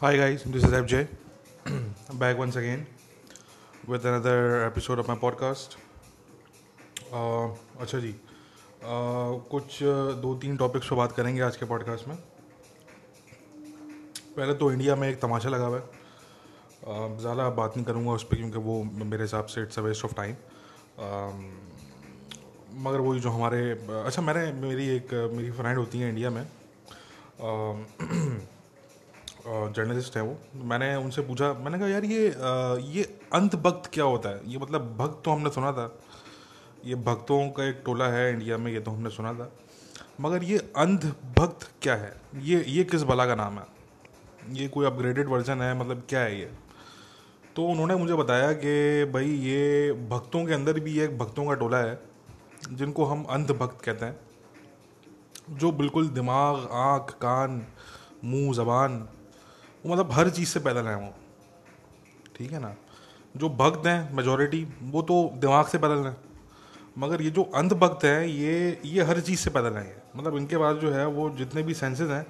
Hi guys, this is FJ. I'm Back once again with another episode of my podcast. Uh, अच्छा जी। Uh, कुछ दो तीन topics पर बात करेंगे आज के पॉडकास्ट में। पहले तो इंडिया में एक तमाशा लगा हुआ है। Uh, ज़्यादा बात नहीं करूँगा उस पर क्योंकि वो मेरे हिसाब से it's a waste of time मगर वही जो हमारे अच्छा मैंने मेरी एक मेरी फ्रेंड होती है इंडिया में। जर्नलिस्ट है वो। मैंने उनसे पूछा, मैंने कहा, यार, ये ये अंत भक्त क्या होता है? ये मतलब भक्त तो हमने सुना था। ये भक्तों का एक टोला है इंडिया में, ये तो हमने सुना था। मगर ये अंध भक्त क्या है? ये ये किस बला का नाम है? ये कोई अपग्रेडेड वर्जन है? मतलब क्या है ये? तो उन्होंने मुझे बताया कि, भाई, ये भक्तों के अंदर भी एक भक्तों का टोला है, जिनको हम अंध भक्त कहते हैं, जो बिल्कुल दिमाग, आँख, कान, मुँह, ज़बान वो मतलब हर चीज़ से पैदल हैं वो। ठीक है ना? जो भक्त हैं मेजोरिटी वो तो दिमाग से पैदल हैं। मगर ये जो अंध भक्त हैं, ये ये हर चीज़ से पैदल हैं मतलब इनके पास जो है, वो जितने भी सेंसेस हैं,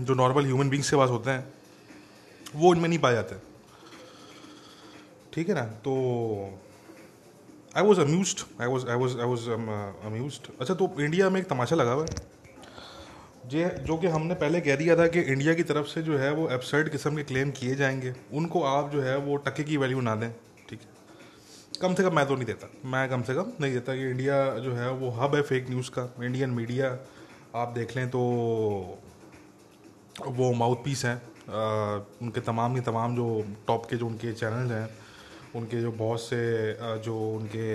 जो नॉर्मल ह्यूमन बींग्स के पास होते हैं, वो इनमें नहीं पाए जाते। ठीक है ना? तो I was amuse I was I was I was amuse अच्छा तो इंडिया में एक तमाशा लगा हुआ है। जे, जो कि हमने पहले कह दिया था कि इंडिया की तरफ़ से जो है वो एबसर्ड किस्म के क्लेम किए जाएँगे। उनको आप जो है वो टके की वैल्यू ना दें, ठीक है? कम से कम मैं तो नहीं देता। मैं कम से कम नहीं देता कि इंडिया जो है वो हब है फेक न्यूज़ का। इंडियन मीडिया आप देख लें तो वो माउथ पीस हैं उनके तमाम के तमाम जो टॉप के जो उनके चैनल हैं, उनके जो बहुत से जो उनके,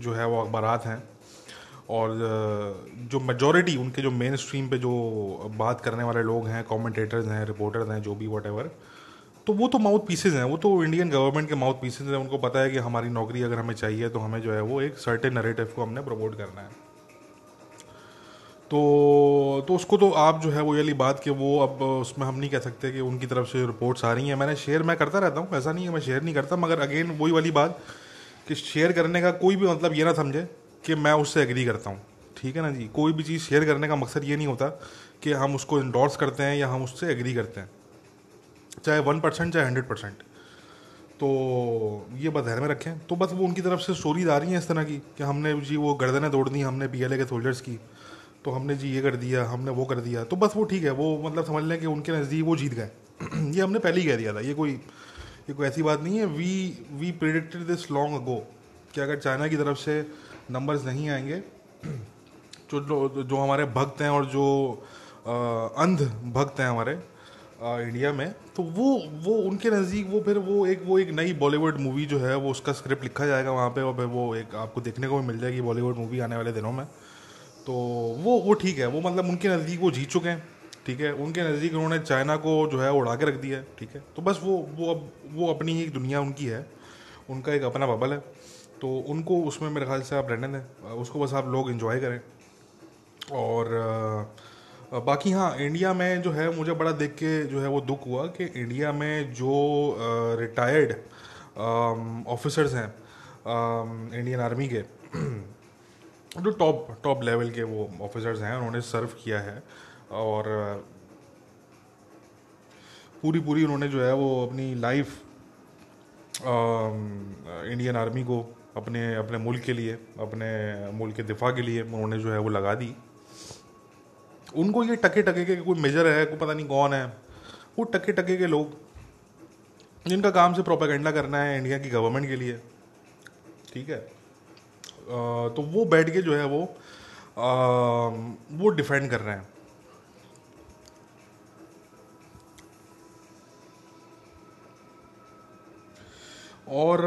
जो है वो अखबार हैं और जो मेजॉरिटी उनके जो मेन स्ट्रीम पे जो बात करने वाले लोग हैं कमेंटेटर्स हैं रिपोर्टर्स हैं, जो भी वट तो वो तो माउथ पीसेज हैं, वो तो इंडियन गवर्नमेंट के माउथ पीसेज हैं। उनको पता है कि हमारी नौकरी अगर हमें चाहिए तो हमें जो है वो एक सर्टेन नरेटिव को हमने प्रमोट करना है। तो तो उसको तो आप जो है वो वाली बात कि वो अब उसमें हम नहीं कह सकते कि उनकी तरफ़ से रिपोर्ट्स आ रही हैं। मैंने शेयर मैं करता रहता हूँ, ऐसा नहीं है मैं शेयर नहीं करता, मगर अगेन वही वाली बात कि शेयर करने का कोई भी मतलब ये ना समझे कि मैं उससे एग्री करता हूँ। ठीक है ना जी? कोई भी चीज़ शेयर करने का मकसद ये नहीं होता कि हम उसको इंडोर्स करते हैं या हम उससे एग्री करते हैं। चाहे वन परसेंट चाहे हंड्रेड परसेंट तो ये बस ध्यान में रखें। तो बस वो उनकी तरफ़ से स्टोरीज आ रही हैं इस तरह की कि हमने जी वो गर्दनें तोड़ दी, हमने पी के सोल्जर्स की। तो हमने जी ये कर दिया, हमने वो कर दिया। तो बस वो ठीक है। वो मतलब समझ लें कि उनके नज़दीक वो जीत गए। ये हमने पहले ही कह दिया था। ये कोई ये कोई ऐसी बात नहीं है। We we predicted this long ago कि अगर चाइना की तरफ़ से नंबर्स नहीं आएँगे जो जो, हमारे भक्त हैं और जो आ, अंध भक्त हैं हमारे आ, इंडिया में तो वो वो उनके नज़दीक वो फिर वो एक वो एक नई बॉलीवुड मूवी जो है वो उसका स्क्रिप्ट लिखा जाएगा वहाँ पे और फिर वो एक आपको देखने को भी मिल जाएगी बॉलीवुड मूवी आने वाले दिनों में। तो वो वो ठीक है वो मतलब उनके नज़दीक वो जीत चुके हैं ठीक है? उनके नज़दीक उन्होंने चाइना को जो है उड़ा के रख दिया है ठीक है? तो बस वो वो अब वो अपनी ही दुनिया उनकी है उनका एक अपना बबल है। तो उनको उसमें मेरे ख्याल से आप रहने दें। उसको बस आप लोग इन्जॉय करें। और बाकी हाँ इंडिया में जो है, मुझे बड़ा देख के जो है वो दुख हुआ कि इंडिया में जो रिटायर्ड ऑफिसर्स हैं इंडियन आर्मी के, जो टॉप टॉप लेवल के वो ऑफिसर्स हैं, उन्होंने सर्व किया है। और पूरी पूरी उन्होंने जो है वो अपनी लाइफ इंडियन आर्मी को अपने अपने मुल्क के लिए अपने मुल्क के दिफा के लिए उन्होंने जो है वो लगा दी। उनको ये टके टके के कोई मेजर है कोई पता नहीं कौन है। वो टके टके के लोग जिनका काम से प्रोपागेंडा करना है इंडिया की गवर्नमेंट के लिए ठीक है? आ, तो वो बैठ के जो है वो आ, वो डिफेंड कर रहे हैं। और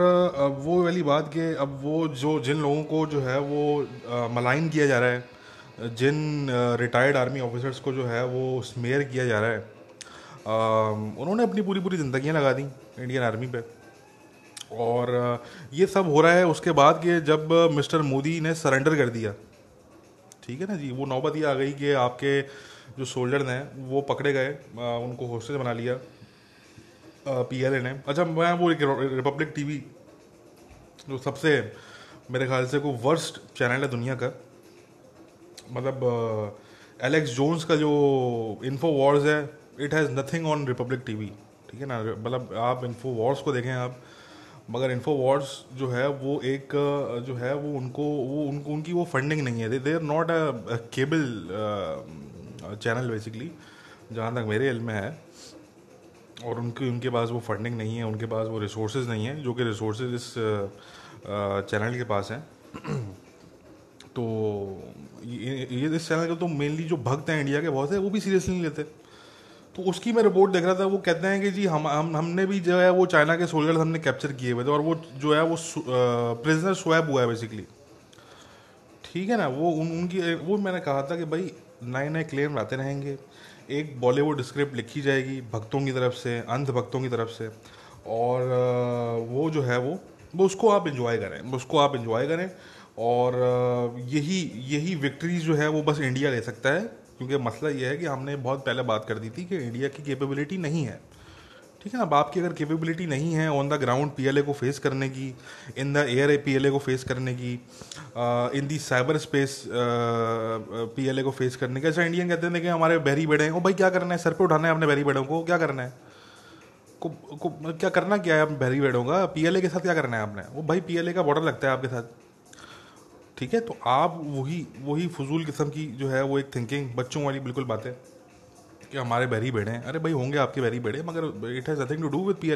वो वाली बात कि, अब वो जो, जिन लोगों को जो है वो मलाइन किया जा रहा है, जिन रिटायर्ड आर्मी ऑफिसर्स को जो है वो स्मेयर किया जा रहा है उन्होंने अपनी पूरी पूरी ज़िंदगियाँ लगा दी इंडियन आर्मी पे। और ये सब हो रहा है उसके बाद कि जब मिस्टर मोदी ने सरेंडर कर दिया। ठीक है ना जी? वो नौबत ये आ गई कि आपके जो सोल्जर्स हैं, वो पकड़े गए उनको हॉस्टेज बना लिया। पी एल ए ने अच्छा मैं वो एक रिपब्लिक टीवी जो सबसे मेरे ख्याल से कोई वर्स्ट चैनल है दुनिया का। मतलब एलेक्स जोन्स का जो इन्फो वॉर्स है it has nothing on Republic TV ठीक है ना? मतलब आप इन्फो वॉर्स को देखें आप, मगर इन्फो वॉर्स जो है, वो एक, जो है, वो उनको वो उनको, उनकी वो फंडिंग नहीं है। They are not a cable channel basically जहाँ तक मेरे इल में है। और उनकी, उनके पास वो फंडिंग नहीं है, उनके पास वो रिसोर्स नहीं है, जो कि रिसोर्स इस चैनल के पास हैं। तो ये इस चैनल के तो मेनली जो भक्त हैं इंडिया के, बहुत है वो भी सीरियसली नहीं लेते। तो उसकी मैं रिपोर्ट देख रहा था, वो कहते हैं कि जी, हम हम, हमने भी जो है वो चाइना के सोल्जर्स हमने कैप्चर किए हुए थे, और वो जो है वो प्रिजनर स्वैप हुआ है बेसिकली ठीक है ना? वो उन, उनकी, वो मैंने कहा था कि भाई नए नए क्लेम आते रहेंगे। एक बॉलीवुड स्क्रिप्ट लिखी जाएगी भक्तों की तरफ़ से, अंध भक्तों की तरफ़ से। और वो जो है वो वो उसको आप इन्जॉय करें, उसको आप इन्जॉय करें। और यही यही विक्ट्रीज जो है वो बस इंडिया ले सकता है। क्योंकि मसला ये है कि हमने बहुत पहले बात कर दी थी कि इंडिया की कैपेबिलिटी नहीं है। ठीक है अब आपकी अगर कैपेबिलिटी नहीं है ऑन द ग्राउंड पीएलए को फेस करने की इन द एयर पीएलए को फेस करने की in the cyber space PLA को फेस करने की ऐसा इंडियन कहते हैं कि हमारे बहरी बेड़े हैं ओ भाई क्या करना है? सर पे उठाना है अपने बहरी बेड़ों को क्या करना है? को, को क्या करना क्या है बहरी बेड़ों का? पीएलए के साथ क्या करना है आपने? वो भाई पीएलए का बॉर्डर लगता है आपके साथ। ठीक है? तो आप वही वही फजूल किस्म की जो है वो एक थिंकिंग बच्चों वाली बिल्कुल बात। हमारे बहरी बेड़े हैं। अरे भाई, होंगे आपके बहरी बेड़े, मगर it has nothing to do with P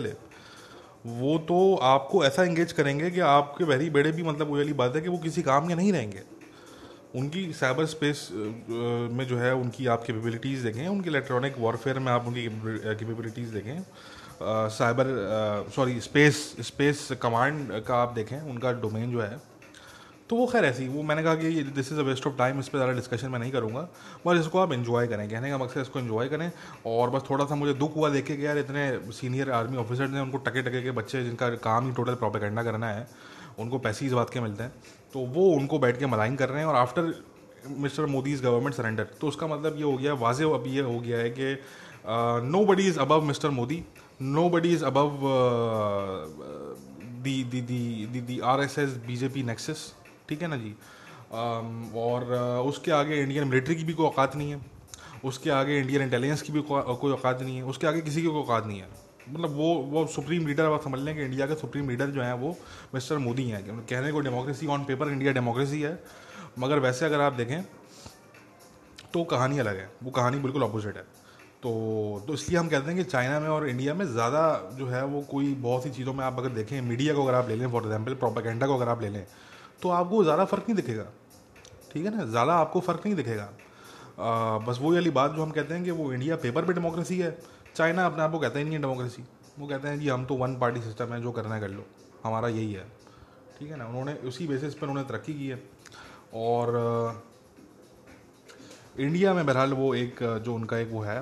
वो तो आपको ऐसा इंगेज करेंगे कि आपके बहरी बेड़े भी मतलब वो वाली बात है कि वो किसी काम के नहीं रहेंगे। उनकी साइबर स्पेस में जो है, उनकी आप कैपेबिलिटीज़ देखें, उनकी इलेक्ट्रॉनिक वॉरफेयर में आप उनकी कैपेबिलिटीज़ देखें। Cyber sorry space space command का आप देखें, उनका डोमेन जो है तो वो खैर ऐसी, वो मैंने कहा कि this is a waste of time इस पर ज़्यादा डिस्कशन मैं नहीं करूँगा, बस इसको आप इन्जॉय करें, कहने का मकसद इसको इन्जॉय करें और बस थोड़ा सा मुझे दुख हुआ देखे कि यार इतने सीनियर आर्मी ऑफिसर्स ने उनको टके टके के बच्चे जिनका काम ही टोटल प्रोपेगेंडा करना है, उनको पैसे इस बात के मिलते हैं। तो वो उनको बैठ के मलाइन कर रहे हैं और after mister Modi is government surrender तो उसका मतलब ये हो गया वाजे अब ये हो गया है कि nobody is above mister Modi nobody is above the the the the R S S BJP nexus ठीक है ना जी? और उसके आगे इंडियन मिलिट्री की भी कोई औकात नहीं है। उसके आगे इंडियन इंटेलिजेंस की भी कोई औकात नहीं है। उसके आगे किसी की कोई औकात नहीं है। मतलब वो वो सुप्रीम लीडर आप समझ लें कि इंडिया के सुप्रीम लीडर जो हैं वो मिस्टर मोदी हैं। कहने को democracy on paper India democracy है। मगर वैसे अगर आप देखें तो कहानी अलग है। वो कहानी बिल्कुल अपोजिट है। तो तो इसलिए हम कहते हैं कि चाइना में और इंडिया में ज़्यादा जो है वो कोई बहुत सी चीज़ों में आप अगर देखें मीडिया को अगर आप ले लें फॉर एग्ज़ाम्पल प्रोपागेंडा को अगर आप ले लें तो आपको ज़्यादा फ़र्क नहीं दिखेगा। ठीक है ना? ज़्यादा आपको फ़र्क नहीं दिखेगा। आ, बस वही वाली बात जो हम कहते हैं कि वो इंडिया पेपर पे डेमोक्रेसी है। चाइना अपने आप को कहता ही नहीं है डेमोक्रेसी वो कहते हैं जी हम तो वन पार्टी सिस्टम है जो करना है कर लो। हमारा यही है। ठीक है ना? उन्होंने उसी बेसिस पर उन्होंने तरक्की की है। और इंडिया में बहरहाल वो एक जो उनका एक वो है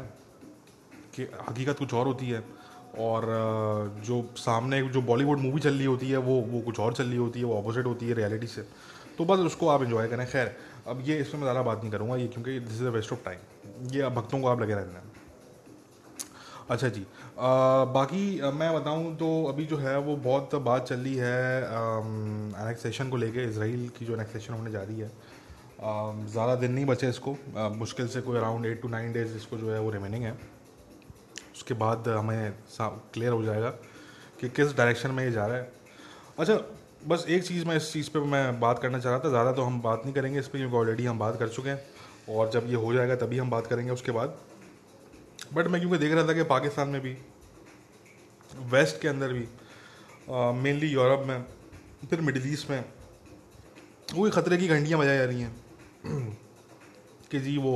कि हकीकत कुछ और होती है। और जो सामने जो बॉलीवुड मूवी चल रही होती है वो वो कुछ और चल रही होती है वो अपोजिट होती है रियलिटी से। तो बस उसको आप इन्जॉय करें। खैर अब ये इसमें मैं ज़्यादा बात नहीं करूँगा ये क्योंकि this is a waste of time ये अब भक्तों को आप लगे रहना है। अच्छा जी आ, बाकी मैं बताऊँ तो अभी जो है वो बहुत बात चल रही है एनेक्सेशन को लेके इसराइल की जो एनेक्सेशन होने जा रही है। ज़्यादा दिन नहीं बचे इसको। आ, मुश्किल से कोई around eight to nine days इसको जो है वो रिमेनिंग है। उसके बाद हमें क्लियर हो जाएगा कि किस डायरेक्शन में ये जा रहा है। अच्छा बस एक चीज़ मैं इस चीज़ पे मैं बात करना चाह रहा था। ज़्यादा तो हम बात नहीं करेंगे इस पर क्योंकि ऑलरेडी हम बात कर चुके हैं। और जब ये हो जाएगा, तभी हम बात करेंगे उसके बाद। बट मैं क्योंकि देख रहा था कि पाकिस्तान में भी वेस्ट के अंदर भी मेनली यूरोप में, फिर मिडिल ईस्ट में वही ख़तरे की घंटियाँ बजाई जा रही हैं। कि जी वो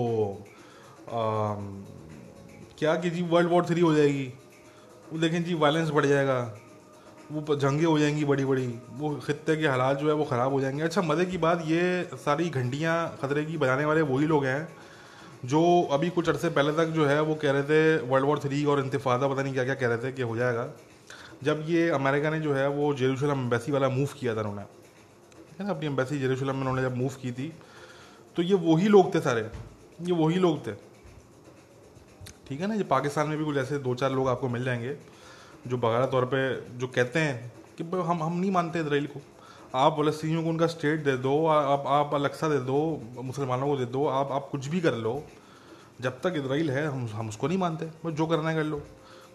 क्या कि जी वर्ल्ड वॉर थ्री हो जाएगी? वो देखें जी वायलेंस बढ़ जाएगा। वो जंगें हो जाएँगी बड़ी बड़ी वो खत्े के हालात जो है वो ख़राब हो जाएँगे। अच्छा मज़े की बात ये, सारी घंटियाँ ख़तरे की बजाने वाले वही लोग हैं, जो अभी कुछ अर्से पहले तक जो है वो कह रहे थे वर्ल्ड वॉर थ्री और इंतफादा पता नहीं क्या क्या कह रहे थे कि हो जाएगा। जब ये अमेरिका ने जो है वो जेरूशलम एम्बेसी वाला मूव किया था उन्होंने। है ना? अपनी एम्बेसी जेरूशलम में उन्होंने जब मूव की थी तो ये वही लोग थे सारे। ये वही लोग थे। ठीक है ना? ये पाकिस्तान में भी कुछ ऐसे दो चार लोग आपको मिल जाएँगे, जो बगैर तौर पे, जो कहते हैं कि हम हम नहीं मानते इसराइल को आप फलस्तीनियों को उनका स्टेट दे दो आप आप अलक्सा दे दो, मुसलमानों को दे दो, आप आप कुछ भी कर लो, जब तक इसराइल है, हम हम उसको नहीं मानते। बस जो करना है कर लो।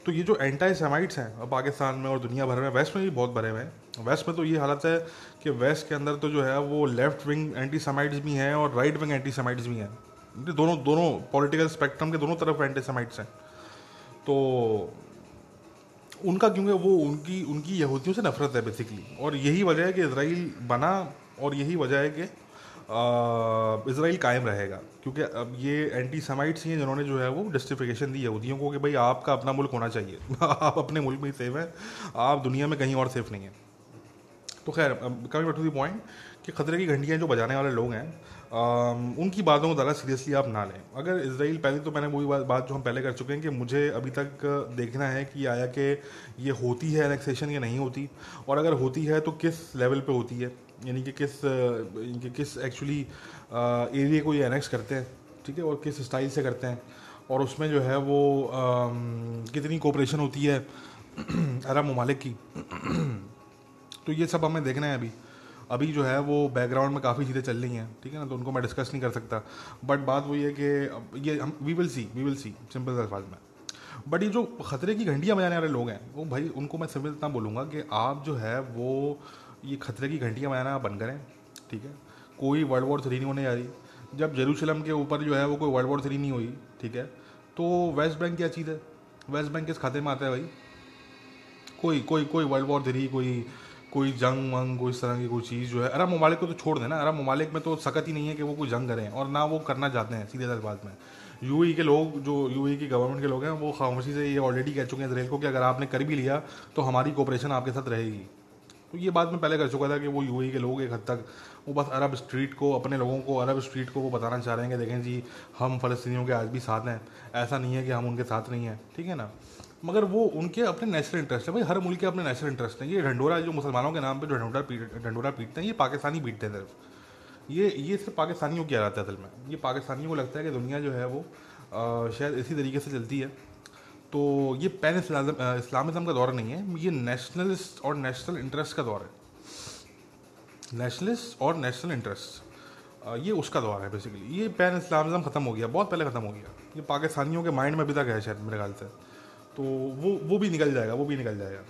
तो ये जो एंटी सेमाइट्स हैं पाकिस्तान में और दुनिया भर में, वेस्ट में भी बहुत भरे हुए हैं। वेस्ट में तो ये हालत है कि वेस्ट के अंदर तो जो है, वो लेफ़्ट विंग एंटी सेमाइट्स भी हैं और राइट विंग एंटी सेमाइट्स भी हैं। दोनों दोनों पॉलिटिकल स्पेक्ट्रम के दोनों तरफ़ एंटी सेमाइट्स हैं। तो उनका क्योंकि वो उनकी उनकी यहूदियों से नफरत है बेसिकली और यही वजह है कि इसराइल बना और यही वजह है कि इसराइल कायम रहेगा। क्योंकि अब ये एंटी समाइट्स ही हैं जिन्होंने जो है वो जस्टिफिकेशन दी यहूदियों को कि भाई आपका अपना मुल्क होना चाहिए। आप अपने मुल्क में ही सेफ़ हैं। आप दुनिया में कहीं और सेफ़ नहीं हैं। तो खैर coming back to the point कि खतरे की घंटियाँ जो बजाने वाले लोग हैं उनकी बातों को ज़्यादा सीरियसली आप ना लें। अगर इसराइल पहले तो मैंने वही बात जो हम पहले कर चुके हैं कि मुझे अभी तक देखना है कि आया कि ये होती है एनेक्सेशन या नहीं होती। और अगर होती है तो किस लेवल पे होती है? यानी कि किस कि किस एक्चुअली एरिए को ये एनेक्स करते हैं ठीक है? और किस स्टाइल से करते हैं? और उसमें जो है वो आ, कितनी कोऑपरेशन होती है अरब ममालिक की। तो ये सब हमें देखना है अभी। अभी जो है वो बैकग्राउंड में काफ़ी चीज़ें चल रही हैं, ठीक है ना? तो उनको मैं डिस्कस नहीं कर सकता। बट बात वही है कि ये हम we will see we will see simple अल्फाज में। बट ये जो खतरे की घंटियाँ बजाने वाले लोग हैं, वो भाई, उनको मैं सिंपल इतना बोलूँगा कि आप जो है वो ये खतरे की घंटियाँ बजाना बंद करें, ठीक है? कोई वर्ल्ड वॉर थ्री नहीं होने जा रही। जब जेरूशलम के ऊपर जो है वो कोई वर्ल्ड वॉर थ्री नहीं हुई, ठीक है? तो वेस्ट बैंक क्या चीज़ है? वेस्ट बैंक किस खाते में आता है भाई? कोई कोई कोई वर्ल्ड वॉर थ्री कोई कोई जंग वंग, कोई इस तरह की कोई चीज़ जो है। अरब ममालिक को तो छोड़ देना। अरब ममालिक में तो सकत ही नहीं है कि वो कोई जंग करें और ना वो करना चाहते हैं, सीधे बात में। यू के लोग, जो यू की गवर्नमेंट के लोग हैं, वो खामोशी से ये ऑलरेडी कह चुके हैं इसराइल को कि अगर आपने कर भी लिया तो हमारी कोऑपरेशन आपके साथ रहेगी। तो ये बात मैं पहले कर चुका था कि वो यू के लोग एक हद तक, वो बस अरब स्ट्रीट को, अपने लोगों को, अरब स्ट्रीट को वो बताना चाह रहे हैं कि देखें जी, हम फ़लस्तियों के आज भी साथ हैं। ऐसा नहीं है कि हम उनके साथ नहीं हैं। ठीक है ना? मगर वो उनके अपने नेशनल इंटरेस्ट है। भाई, हर मुल्क के अपने नेशनल इंटरेस्ट हैं। ये ढंडोरा जो मुसलमानों के नाम पे जो ढंडोरा पीट ढंडोरा पीटते हैं, ये पाकिस्तानी पीटते हैं सिर्फ़। ये ये सिर्फ़ पाकिस्तानियों की रहता है असल में। ये पाकिस्तानियों को लगता है कि दुनिया जो है वो शायद इसी तरीके से चलती है। तो ये पैन इस्लामिज़म का दौर नहीं है, ये नेशनलिस्ट और नेशनल इंटरेस्ट का दौर है। नेशनलिस्ट और नेशनल इंटरेस्ट ये उसका दौर है बेसिकली ये पैन इस्लामिज़म ख़त्म हो गया, बहुत पहले ख़त्म हो गया। ये पाकिस्तानियों के माइंड में अभी तक है शायद, मेरे ख्याल से। तो वो वो भी निकल जाएगा, वो भी निकल जाएगा।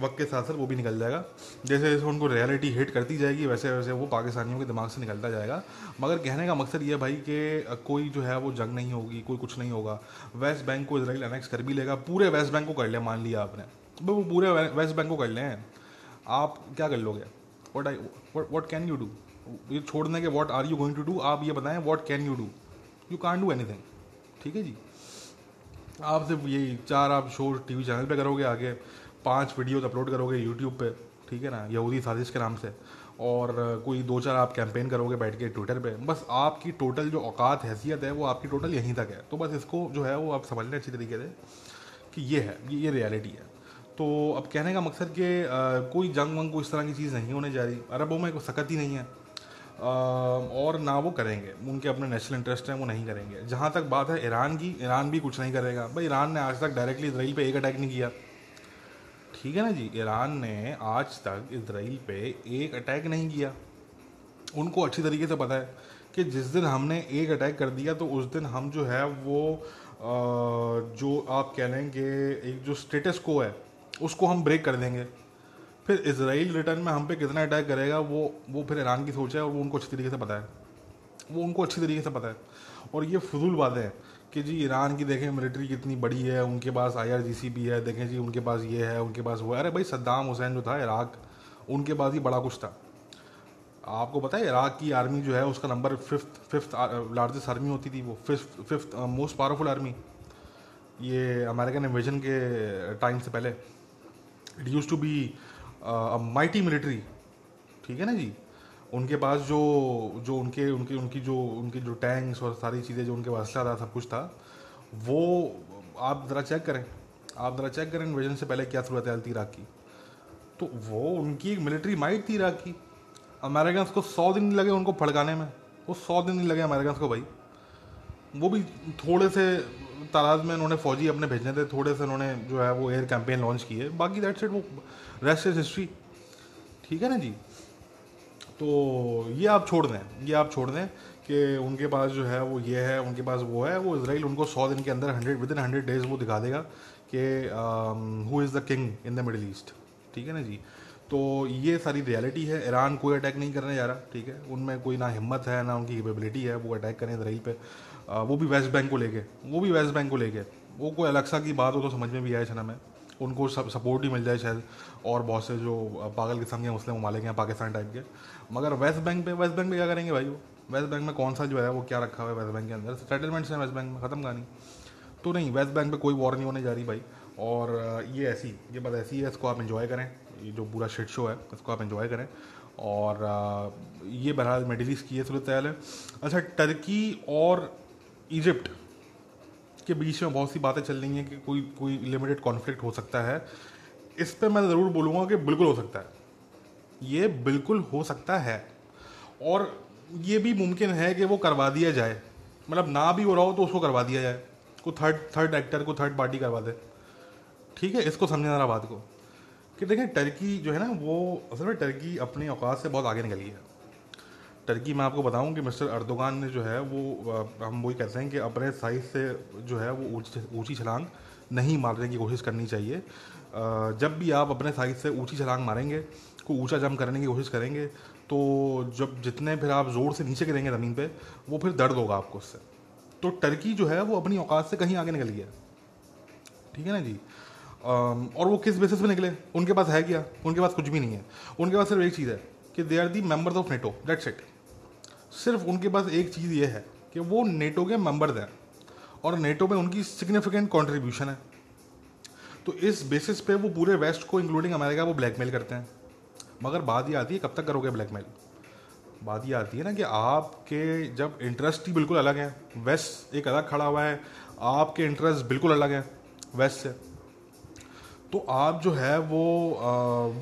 वक्त के साथ साथ वो भी निकल जाएगा। जैसे जैसे उनको रियलिटी हिट करती जाएगी, वैसे वैसे वो पाकिस्तानियों के दिमाग से निकलता जाएगा। मगर कहने का मकसद ये भाई कि कोई जो है वो जंग नहीं होगी, कोई कुछ नहीं होगा। वेस्ट बैंक को इसराइल अनेक्स कर भी लेगा, पूरे वेस्ट बैंक को कर लिया, मान लिया आपने। वो पूरे वेस्ट बैंक को कर लें। आप क्या कर लोगे? What I what can you do ये छोड़ने के what are you going to do आप ये बताएँ what can you do you can do any ठीक है जी? आप सिर्फ़ यही चार, आप शो टीवी चैनल पे करोगे, आगे पाँच वीडियोस अपलोड करोगे यूट्यूब पे, ठीक है ना? यहूदी साजिश के नाम से। और कोई दो चार आप कैंपेन करोगे बैठ के ट्विटर पे, बस आपकी टोटल जो औकात, हैसियत है, वो आपकी टोटल यहीं तक है। तो बस इसको जो है, वो आप समझ लें अच्छी तरीके से कि ये है, ये ये रियलिटी है। तो अब कहने का मकसद कि कोई जंग वंग कोई इस तरह की चीज़ नहीं होने जा रही। अरबों में कोई सकत ही नहीं है। और ना वो करेंगे। उनके अपने नेशनल इंटरेस्ट हैं, वो नहीं करेंगे। जहाँ तक बात है ईरान की, ईरान भी कुछ नहीं करेगा। भाई, ईरान ने आज तक डायरेक्टली इसराइल पे एक अटैक नहीं किया। ठीक है ना जी? ईरान ने आज तक इसराइल पे एक अटैक नहीं किया। उनको अच्छी तरीके से पता है कि जिस दिन हमने एक अटैक कर दिया तो उस दिन हम जो है वो जो आप कह लें कि एक जो स्टेटस को है, उसको हम ब्रेक कर देंगे। फिर इसराइल रिटर्न में हम पे कितना अटैक करेगा, वो वो फिर ईरान की सोच है और वो उनको अच्छी तरीके से पता है। वो उनको अच्छी तरीके से पता है। और ये फजूल बातें हैं कि जी ईरान की देखें, मिलिट्री कितनी बड़ी है, उनके पास आई भी है, देखें जी उनके पास ये है, उनके पास वो है। अरे भाई सद्दाम हुसैन जो था इराक, उनके पास ही बड़ा कुछ था। आपको पता है इराक की आर्मी जो है, उसका number fifth fifth largest army होती थी वो, fifth fifth most powerful army ये अमेरिकन इन्वेजन के टाइम से पहले। It use to be mighty military ठीक है ना जी? उनके पास जो जो उनके, उनकी उनकी जो उनकी जो टैंक्स और सारी चीज़ें जो उनके पास था, सब कुछ था, वो, आप ज़रा चेक करें। आप ज़रा चेक करें इन्वेजन से पहले क्या सूरत थी इराक की। तो वो उनकी एक मिलिट्री माइट थी इराक की। अमेरिकन को सौ दिन लगे उनको फड़काने में। वो सौ दिन नहीं लगे अमेरिकन को भाई। वो भी थोड़े से तादाद में उन्होंने फौजी अपने भेजने थे थोड़े से उन्होंने जो है वो एयर कैंपेन लॉन्च किए बाकी दैट सेट वो रेस्ट इज़ हिस्ट्री ठीक है ना जी? तो ये आप छोड़ दें ये आप छोड़ दें कि उनके पास जो है वो ये है उनके पास वो है वो इसराइल उनको सौ दिन के अंदर hundred within hundred days वो दिखा देगा कि who is the king in the middle east ठीक है ना जी? तो ये सारी रियलिटी है। ईरान कोई अटैक नहीं करने जा रहा ठीक है? उनमें कोई ना हिम्मत है ना उनकी कैपेबिलिटी है वो अटैक करें इसराइल पे। आ, वो भी वेस्ट बैंक को लेके, वो भी वेस्ट बैंक को लेके। वो कोई अलग की बात हो तो समझ में भी आए छना में उनको सपोर्ट ही मिल जाए शायद, और बहुत से जो पागल किस्म के मुस्लिम ममालिक हैं, पाकिस्तान टाइप के। मगर वेस्ट बैंक पे वेस्ट बैंक पे क्या करेंगे भाई वो? वेस्ट बैंक में कौन सा जो है, वो क्या रखा हुआ है वेस्ट बैंक के अंदर? सेटलमेंट्स हैं वेस्ट बैंक में, ख़त्म कहानी। तो नहीं वेस्ट बैंक पे कोई वॉर नहीं होने जा रही भाई। और ये ऐसी, ये बात ऐसी है, इसको आप इन्जॉय करें। ये जो पूरा शिट शो है, इसको आप इन्जॉय करें। और ये बहरहाल मिडिल ईस्ट की ये सूरत है। अच्छा टर्की और इजिप्ट के बीच में बहुत सी बातें चल रही हैं कि कोई कोई लिमिटेड कॉन्फ्लिक्ट हो सकता है। इस पर मैं ज़रूर बोलूँगा कि बिल्कुल हो सकता है। ये बिल्कुल हो सकता है। और ये भी मुमकिन है कि वो करवा दिया जाए। मतलब ना भी हो रहा हो तो उसको करवा दिया जाए। को थर्ड थर्ड एक्टर को थर्ड पार्टी करवा दे। ठीक है? इसको समझना रहा बात को। कि देखें टर्की जो है ना, वो असल में टर्की अपने औकात से बहुत आगे निकली है। टर्की, मैं आपको बताऊँ कि मिस्टर अर्दोगान ने जो है वो हम वही कहते हैं कि अपने साइज़ से जो है वो ऊँची छलांग नहीं मारने की कोशिश करनी चाहिए। जब भी आप अपने साइज़ से ऊँची छलांग मारेंगे, को ऊँचा जंप करने की कोशिश करेंगे तो जब, जितने फिर आप ज़ोर से नीचे गिरेंगे ज़मीन पे, वो फिर दर्द होगा आपको उससे। तो टर्की जो है वो अपनी औकात से कहीं आगे निकल गया। ठीक है ना जी? और वो किस बेसिस पे निकले? उनके पास है क्या? उनके पास कुछ भी नहीं है। उनके पास सिर्फ़ एक चीज़ है कि they are the members of NATO that's it सिर्फ़ उनके पास एक चीज़ ये है कि वो नेटो के मेंबर्स हैं और नेटो में उनकी सिग्निफिकेंट कॉन्ट्रीब्यूशन है। तो इस बेसिस पे वो पूरे वेस्ट को इंक्लूडिंग अमेरिका वो ब्लैकमेल करते हैं। मगर बात ये आती है, कब तक करोगे ब्लैकमेल बात ये आती है ना कि आपके जब इंटरेस्ट ही बिल्कुल अलग है वेस्ट एक अलग खड़ा हुआ है, आपके इंटरेस्ट बिल्कुल अलग है वेस्ट से। तो आप जो है वो आ,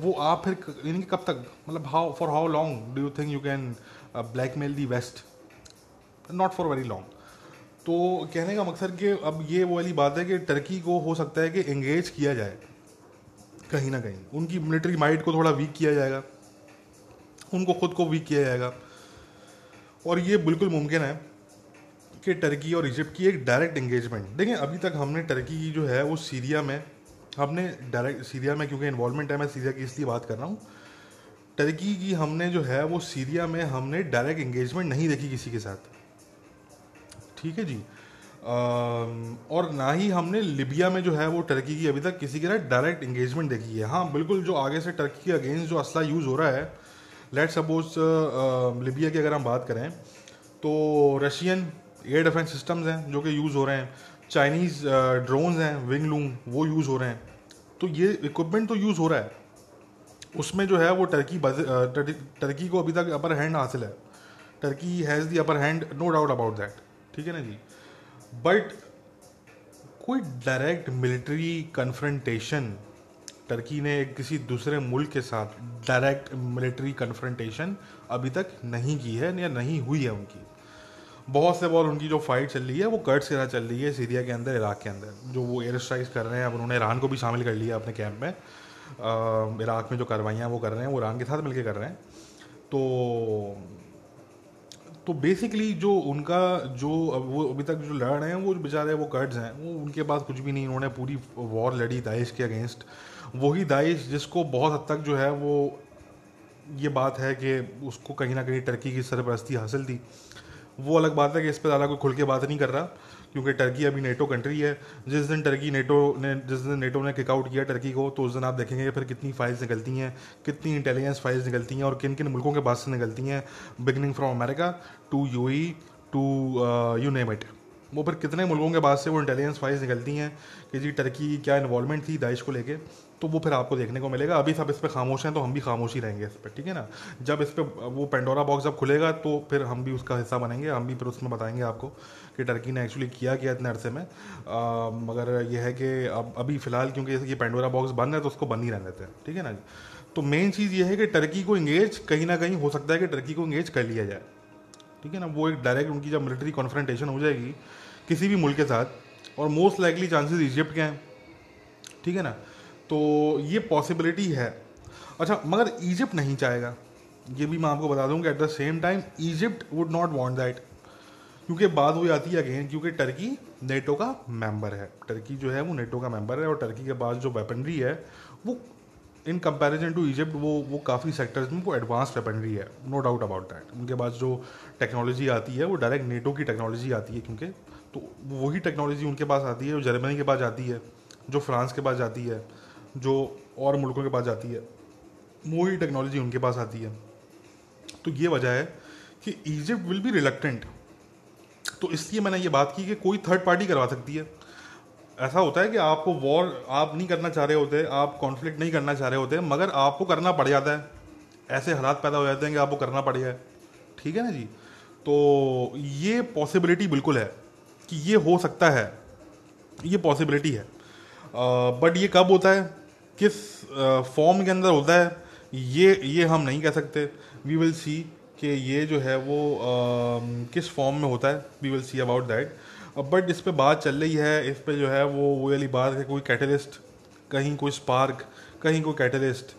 वो आप फिर यानी कि कब तक मतलब how for how long do you think you can blackmail the west not for very long तो कहने का मकसद कि अब ये वो वाली बात है कि टर्की को हो सकता है कि एंगेज किया जाए कहीं ना कहीं। उनकी मिलिट्री माइट को थोड़ा वीक किया जाएगा। उनको खुद को वीक किया जाएगा। और ये बिल्कुल मुमकिन है कि टर्की और इजिप्ट की एक डायरेक्ट एंगेजमेंट देखें अभी तक हमने टर्की की जो है वो सीरिया में हमने डायरेक्ट सीरिया में क्योंकि इन्वॉल्वमेंट है मैं सीरिया की इसलिए बात कर रहा हूँ। टर्की की हमने जो है वो सीरिया में हमने डायरेक्ट इंगेजमेंट नहीं देखी किसी के साथ। ठीक है जी? आ, और ना ही हमने लिबिया में जो है वो टर्की की अभी तक किसी के साथ डायरेक्ट इंगेजमेंट देखी है। हाँ बिल्कुल जो आगे से टर्की के अगेंस्ट जो असला यूज़ हो रहा है लेट सपोज़ लिबिया की अगर हम बात करें तो रशियन एयर डिफेंस सिस्टम्स हैं जो कि यूज़ हो रहे हैं। चाइनीज़ ड्रोन्स हैं विंग लूम वो यूज़ हो रहे हैं। तो ये इक्विपमेंट तो यूज़ हो रहा है। उसमें जो है वो टर्की टर्की को अभी तक अपर हैंड हासिल है। Turkey has the upper hand no doubt about that ठीक है ना जी? बट कोई डायरेक्ट मिलिट्री कन्फ्रंटेशन टर्की ने किसी दूसरे मुल्क के साथ डायरेक्ट मिलिट्री कन्फ्रंटेशन अभी तक नहीं की है या नहीं हुई है उनकी। बहुत से बार उनकी जो फाइट चल रही है, वो कर्ट्स के साथ चल रही है सीरिया के अंदर, इराक के अंदर। जो वो एयर स्ट्राइक्स कर रहे हैं, अब उन्होंने ईरान को भी शामिल कर लिया अपने कैंप में। इराक में जो कार्रवाइयाँ वो कर रहे हैं, वो ईरान के साथ मिलकर कर रहे हैं। तो तो बेसिकली जो उनका, जो वो अभी तक जो लड़ रहे हैं, वो बेचारे वो कर्ड्स हैं, वो उनके पास कुछ भी नहीं, उन्होंने पूरी वॉर लड़ी दाइश के अगेंस्ट वही दाइश जिसको बहुत हद तक जो है वो, ये बात है कि उसको कहीं ना कहीं टर्की की सरपरस्ती हासिल थी। वो अलग बात है कि इस पर ज़्यादा कोई खुल के बात नहीं कर रहा, क्योंकि टर्की अभी नेटो कंट्री है। जिस दिन टर्की नेटो ने, जिस दिन नेटो ने किकआउट किया टर्की को तो उस दिन आप देखेंगे फिर कितनी फाइल्स निकलती हैं, कितनी इंटेलिजेंस फाइल्स निकलती हैं और किन किन मुल्कों के पास से निकलती हैं। Beginning from America to you to you name it वो फिर कितने मुल्कों के बाद से वो इंटेलिजेंस फाइल्स निकलती हैं कि जी टर्की की क्या इन्वॉलमेंट थी दाइश को लेके। तो वो फिर आपको देखने को मिलेगा। अभी सब इस पर खामोश हैं तो हम भी खामोश ही रहेंगे इस पर ठीक है ना? जब इस पर वो पेंडोरा बॉक्स जब खुलेगा तो फिर हम भी उसका हिस्सा बनेंगे। हम भी फिर उसमें बताएँगे आपको कि टर्की ने एक्चुअली किया किया इतने अरसे में। मगर यह है कि अब, अभी फ़िलहाल क्योंकि ये पेंडोरा बॉक्स बंद है तो उसको बंद ही रहने देते हैं, ठीक है ना? तो मेन चीज़ ये है कि टर्की को इंगेज कहीं ना कहीं हो सकता है कि टर्की को इंगेज कर लिया जाए, ठीक है ना? वो एक डायरेक्ट उनकी जब मिलिट्री कॉन्फ्रेंटेशन हो जाएगी किसी भी मुल्क के साथ, और मोस्ट लाइकली चांसेस इजिप्ट के हैं, ठीक है ना? तो ये पॉसिबिलिटी है। अच्छा मगर इजिप्ट नहीं चाहेगा ये भी मैं आपको बता दूँ कि at the same time Egypt would not want that क्योंकि बात वही जाती है अगेन क्योंकि टर्की नेटो का मेंबर है। टर्की जो है, वो नेटो का मेंबर है और टर्की के पास जो वेपनरी है, वो इन कंपैरिजन टू इजिप्ट वो वो काफ़ी सेक्टर्स में वो एडवांस वेपनरी है। नो डाउट अबाउट दैट उनके पास जो टेक्नोलॉजी आती है, वो डायरेक्ट नेटो की टेक्नोलॉजी आती है, क्योंकि तो वही टेक्नोलॉजी उनके पास आती है, जो जर्मनी के पास जाती है, जो फ्रांस के पास जाती है। जो और मुल्कों के पास जाती है वही टेक्नोलॉजी उनके पास आती है। तो ये वजह है कि इजिप्ट विल बी रिलेक्टेंट तो इसलिए मैंने ये बात की कि कोई थर्ड पार्टी करवा सकती है। ऐसा होता है कि आपको वॉर आप नहीं करना चाह रहे होते, आप कॉन्फ्लिक्ट नहीं करना चाह रहे होते, मगर आपको करना पड़ जाता है। ऐसे हालात पैदा हो जाते हैं कि आपको करना पड़ जाए ठीक है ना जी? तो ये पॉसिबिलिटी बिल्कुल है कि ये हो सकता है। ये पॉसिबिलिटी है। बट ये कब होता है? किस फॉर्म के अंदर होता है, ये ये हम नहीं कह सकते। वी विल सी कि ये जो है वो किस फॉर्म में होता है। We will see about that but इस पर बात चल रही है, इस पर जो है वो वो वाली बात है, कोई कैटलिस्ट कहीं कोई स्पार्क कहीं कोई कैटलिस्ट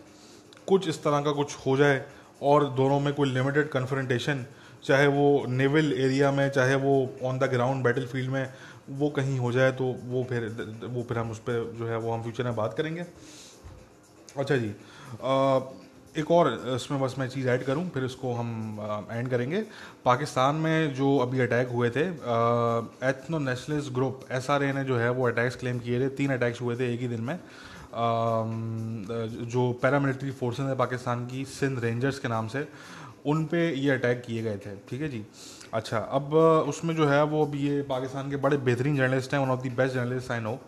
कुछ इस तरह का कुछ हो जाए और दोनों में कोई लिमिटेड कन्फ्रंटेशन चाहे वो नेवल एरिया में, चाहे वो on the ground battlefield में, वो कहीं हो जाए तो वो फिर वो फिर हम उस पर जो है वो हम फ्यूचर में बात करेंगे। अच्छा जी। एक और, इसमें बस मैं चीज़ ऐड करूँ, फिर इसको हम एंड करेंगे। पाकिस्तान में जो अभी अटैक हुए थे एथनो नेशनलिस्ट ग्रुप एसआरए ने जो है वो अटैक्स क्लेम किए थे। तीन अटैक्स हुए थे एक ही दिन में। जो पैरामिलिट्री फोर्सेज है पाकिस्तान की सिंध रेंजर्स के नाम से, उन पे ये अटैक किए गए थे। ठीक है जी? अच्छा अब उसमें जो है वो अभी ये पाकिस्तान के बड़े बेहतरीन जर्नलिस्ट हैं one of the best journalist I know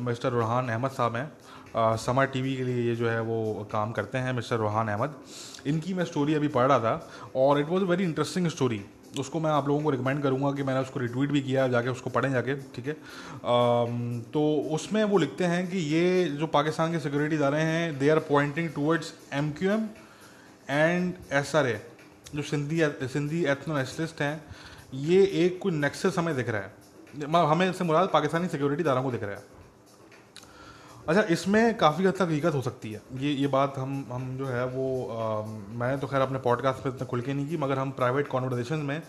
mister Ruhan Ahmad साहब हैं। समा टीवी के लिए ये जो है वो काम करते हैं मिस्टर रोहान अहमद। इनकी मैं स्टोरी अभी पढ़ रहा था और it was a very interesting story उसको मैं आप लोगों को रिकमेंड करूँगा कि मैंने उसको रिट्वीट भी किया, जाके उसको पढ़ें जाके, ठीक है? तो उसमें वो लिखते हैं कि ये जो पाकिस्तान के सिक्योरिटी इदारे हैं they are pointing towards M Q M and S R A जो सिंधी सिंधी एथनो नेशनलिस्ट हैं। ये एक कोई नेक्सस हमें दिख रहा है। हमें इससे मुराद पाकिस्तानी सिक्योरिटी इदारों को दिख रहा है। अच्छा इसमें काफ़ी हद तक दिक्कत हो सकती है। ये ये बात हम हम जो है वो आ, मैंने तो खैर अपने पॉडकास्ट में इतना खुल के नहीं की मगर हम प्राइवेट कॉन्वर्जेशन में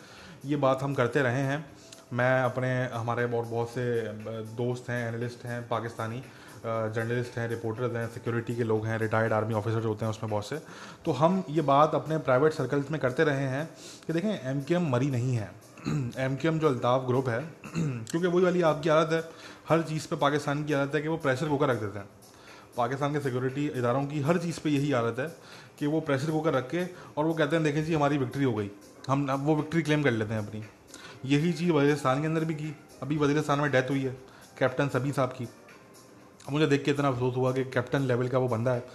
ये बात हम करते रहे हैं। मैं अपने हमारे बहुत बहुत से दोस्त हैं एनालिस्ट हैं पाकिस्तानी जर्नलिस्ट हैं रिपोर्टर्स हैं सिक्योरिटी के लोग हैं रिटायर्ड आर्मी ऑफिसर्स होते हैं उसमें बहुत से। तो हम ये बात अपने प्राइवेट सर्कल्स में करते रहे हैं कि देखें एम मरी नहीं है। एम जो अल्ताफ़ ग्रुप है क्योंकि वही वाली आपकी आदत है। हर चीज़ पे पाकिस्तान की आदत है कि वो प्रेशर कुकर रख देते हैं। पाकिस्तान के सिक्योरिटी इदारों की हर चीज़ पे यही आदत है कि वो प्रेशर कुकर रख के और वो कहते हैं देखें जी हमारी विक्ट्री हो गई। हम वो विक्ट्री क्लेम कर लेते हैं अपनी। यही चीज़ वजीरस्तान के अंदर भी की। अभी वजीरस्तान में डेथ हुई है कैप्टन सभी साहब की। मुझे देख के इतना अफसोस हुआ कि कैप्टन लेवल का वो बंदा है।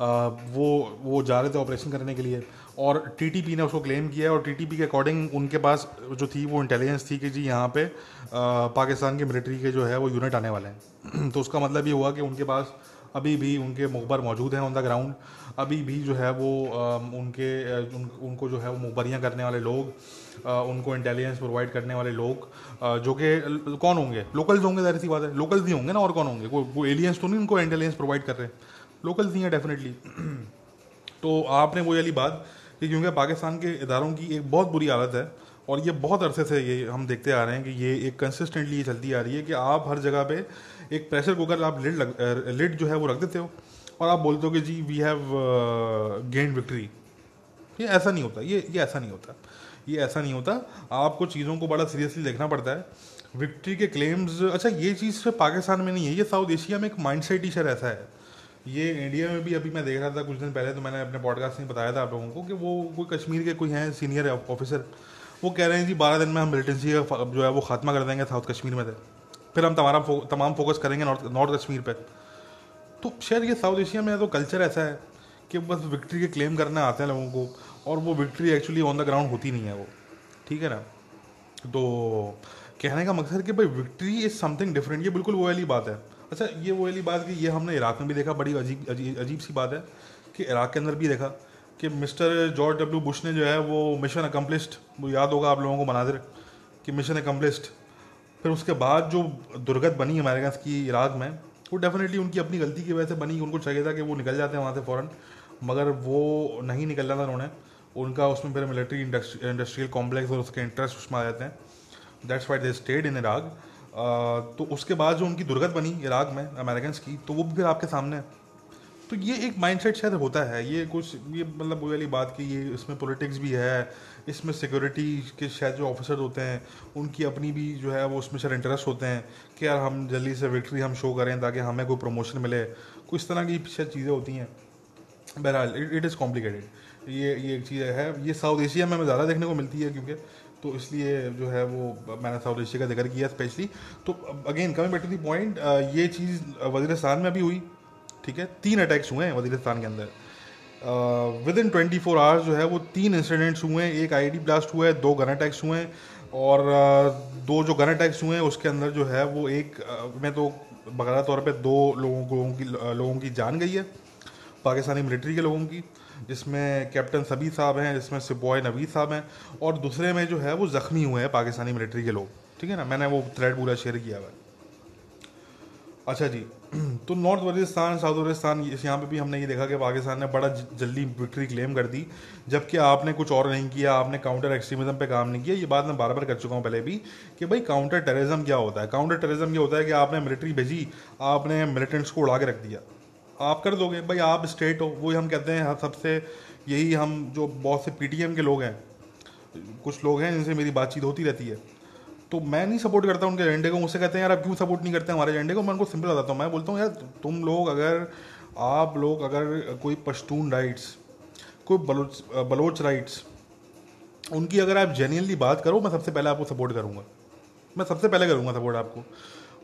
आ, वो वो जा रहे थे ऑपरेशन करने के लिए। और टीटीपी ने उसको क्लेम किया है और टीटीपी के अकॉर्डिंग उनके पास जो थी वो इंटेलिजेंस थी कि जी यहाँ पे पाकिस्तान के मिलिट्री के जो है वो यूनिट आने वाले हैं। तो उसका मतलब ये हुआ कि उनके पास अभी भी उनके मुखबर मौजूद हैं ऑन द ग्राउंड अभी भी जो है वो उनके उन, उनको जो है वो मुखबरियाँ करने वाले लोग उनको इंटेलिजेंस प्रोवाइड करने वाले लोग जो कि कौन होंगे? लोकल्स होंगे ज़ाहिर सी बात है। लोकल्स नहीं होंगे ना और कौन होंगे? वो वो एलियंस तो नहीं उनको इंटेलिजेंस प्रोवाइड कर रहे? हैं लोकल्स नहीं है डेफिनेटली तो आपने वो वाली बात कि क्योंकि पाकिस्तान के इदारों की एक बहुत बुरी हालत है और ये बहुत अरसे से ये हम देखते आ रहे हैं कि ये एक कंसिस्टेंटली ये चलती आ रही है कि आप हर जगह पे एक प्रेशर कुकर आप लिड लग लिड जो है वो रख देते हो और आप बोलते हो कि जी वी हैव गेंड विक्ट्री ये ऐसा नहीं होता, ये ये ऐसा नहीं होता, ये ऐसा नहीं होता। आपको चीज़ों को बड़ा सीरियसली देखना पड़ता है। विक्ट्री के क्लेम्स अच्छा ये चीज़ सिर्फ़ पाकिस्तान में नहीं है, ये साउथ एशिया में एक माइंड सेट ही ऐसा है। ये इंडिया में भी अभी मैं देख रहा था कुछ दिन पहले तो मैंने अपने पॉडकास्ट में बताया था आप लोगों को कि वो कोई कश्मीर के कोई हैं सीनियर ऑफिसर वो कह रहे हैं जी बारह दिन में हम मिलिटेंसी का जो है वो खात्मा कर देंगे साउथ कश्मीर में फिर हम तमाम फो, तमाम फोकस करेंगे नॉर्थ नॉर्थ कश्मीर पर तो शायद ये साउथ एशिया में तो कल्चर ऐसा है कि बस विक्ट्री के क्लेम करने आते हैं लोगों को और वो victory actually on the ground होती नहीं है वो। ठीक है ना? तो कहने का मकसद कि भाई विक्ट्री इज़ समथिंग डिफरेंट ये बिल्कुल वो वाली बात है। अच्छा ये वो वाली बात कि ये हमने इराक में भी देखा, बड़ी अजीब अजीब सी बात है कि इराक के अंदर भी देखा कि मिस्टर जॉर्ज डब्ल्यू बुश ने जो है वो मिशन अकम्पलिस्ड वो याद होगा आप लोगों को मनाजिर, कि मिशन अकम्पलिस्ड फिर उसके बाद जो दुर्गत बनी अमेरिका की इराक में, वो डेफिनेटली उनकी अपनी गलती की वजह से बनी, उनको चाहिए था कि वो निकल जाते हैं वहाँ से फ़ौरन, मगर वो नहीं निकलना था उन्होंने। उनका उसमें फिर मिलिट्री इंडस्ट्रियल कॉम्प्लेक्स और उसके इंटरेस्ट उसमें आ जाते हैं। That's why they stayed in Iraq तो उसके बाद जो उनकी दुर्गत बनी इराक में अमेरिकन की तो वो फिर आपके सामने। है तो ये एक माइंडसेट शायद होता है, ये कुछ, ये मतलब वो वाली बात कि ये इसमें पॉलिटिक्स भी है, इसमें सिक्योरिटी के शायद जो ऑफिसर होते हैं, उनकी अपनी भी जो है वो उसमें शायद इंटरेस्ट होते हैं कि यार हम जल्दी से विक्ट्री हम शो करें ताकि हमें कोई प्रमोशन मिले। कुछ तरह की शायद चीज़ें होती हैं। बहरहाल इट इज़ कॉम्प्लिकेटेड ये ये एक चीज़ है। ये साउथ एशिया में हमें ज़्यादा देखने को मिलती है क्योंकि तो इसलिए जो है वो मैंने साउथ एशिया का ज़िक्र किया स्पेशली तो again coming back to the point ये चीज़ वजीरस्तान में भी हुई ठीक है? तीन अटैक्स हुए हैं वजीरस्तान के अंदर। Within twenty four hours जो है वो तीन इंसिडेंट्स हुए हैं। एक आई डी ब्लास्ट हुआ है दो गन अटैक्स हुए हैं और uh, दो जो गन अटैक्स हुए हैं उसके अंदर जो है वो एक uh, में तो बकायदा तौर पर दो लोगों लोगों की लोगों की जान गई है पाकिस्तानी मिलिट्री के लोगों की। जिसमें कैप्टन सभी साहब हैं, जिसमें सिपॉय नवीद साहब हैं और दूसरे में जो है वो ज़ख्मी हुए हैं पाकिस्तानी मिलिट्री के लोग। ठीक है ना? मैंने वो थ्रेड पूरा शेयर किया हुआ अच्छा जी तो नॉर्थ वजिस्तान साउथ वजिस्तान यहाँ पे भी हमने ये देखा कि पाकिस्तान ने बड़ा जल्दी विक्ट्री क्लेम कर दी, जबकि आपने कुछ और नहीं किया, आपने काउंटर एक्सट्रीमिज्म पे काम नहीं किया। ये बात मैं बार बार कर चुका हूँ पहले भी कि भाई काउंटर टेररिज्म क्या होता है? काउंटर टेररिज्म ये होता है कि आपने मिलिट्री भेजी, आपने मिलिटेंट्स को उड़ा के रख दिया। आप कर दोगे? भाई, आप स्टेट हो। वही हम कहते हैं सबसे यही हम जो बहुत से पीटीएम के लोग हैं, कुछ लोग हैं जिनसे मेरी बातचीत होती रहती है। तो मैं नहीं सपोर्ट करता उनके एजेंडे को। मुझसे कहते हैं, यार, आप क्यों सपोर्ट नहीं करते हमारे एजेंडे को? मैं उनको सिंपल बताता हूँ। मैं बोलता हूँ, यार, तुम लोग अगर, आप लोग अगर कोई पश्तून राइट्स कोई बलोच बलोच राइट्स उनकी अगर आप जेन्यनली बात करो, मैं सबसे पहले आपको सपोर्ट करूँगा। मैं सबसे पहले करूँगा सपोर्ट आपको।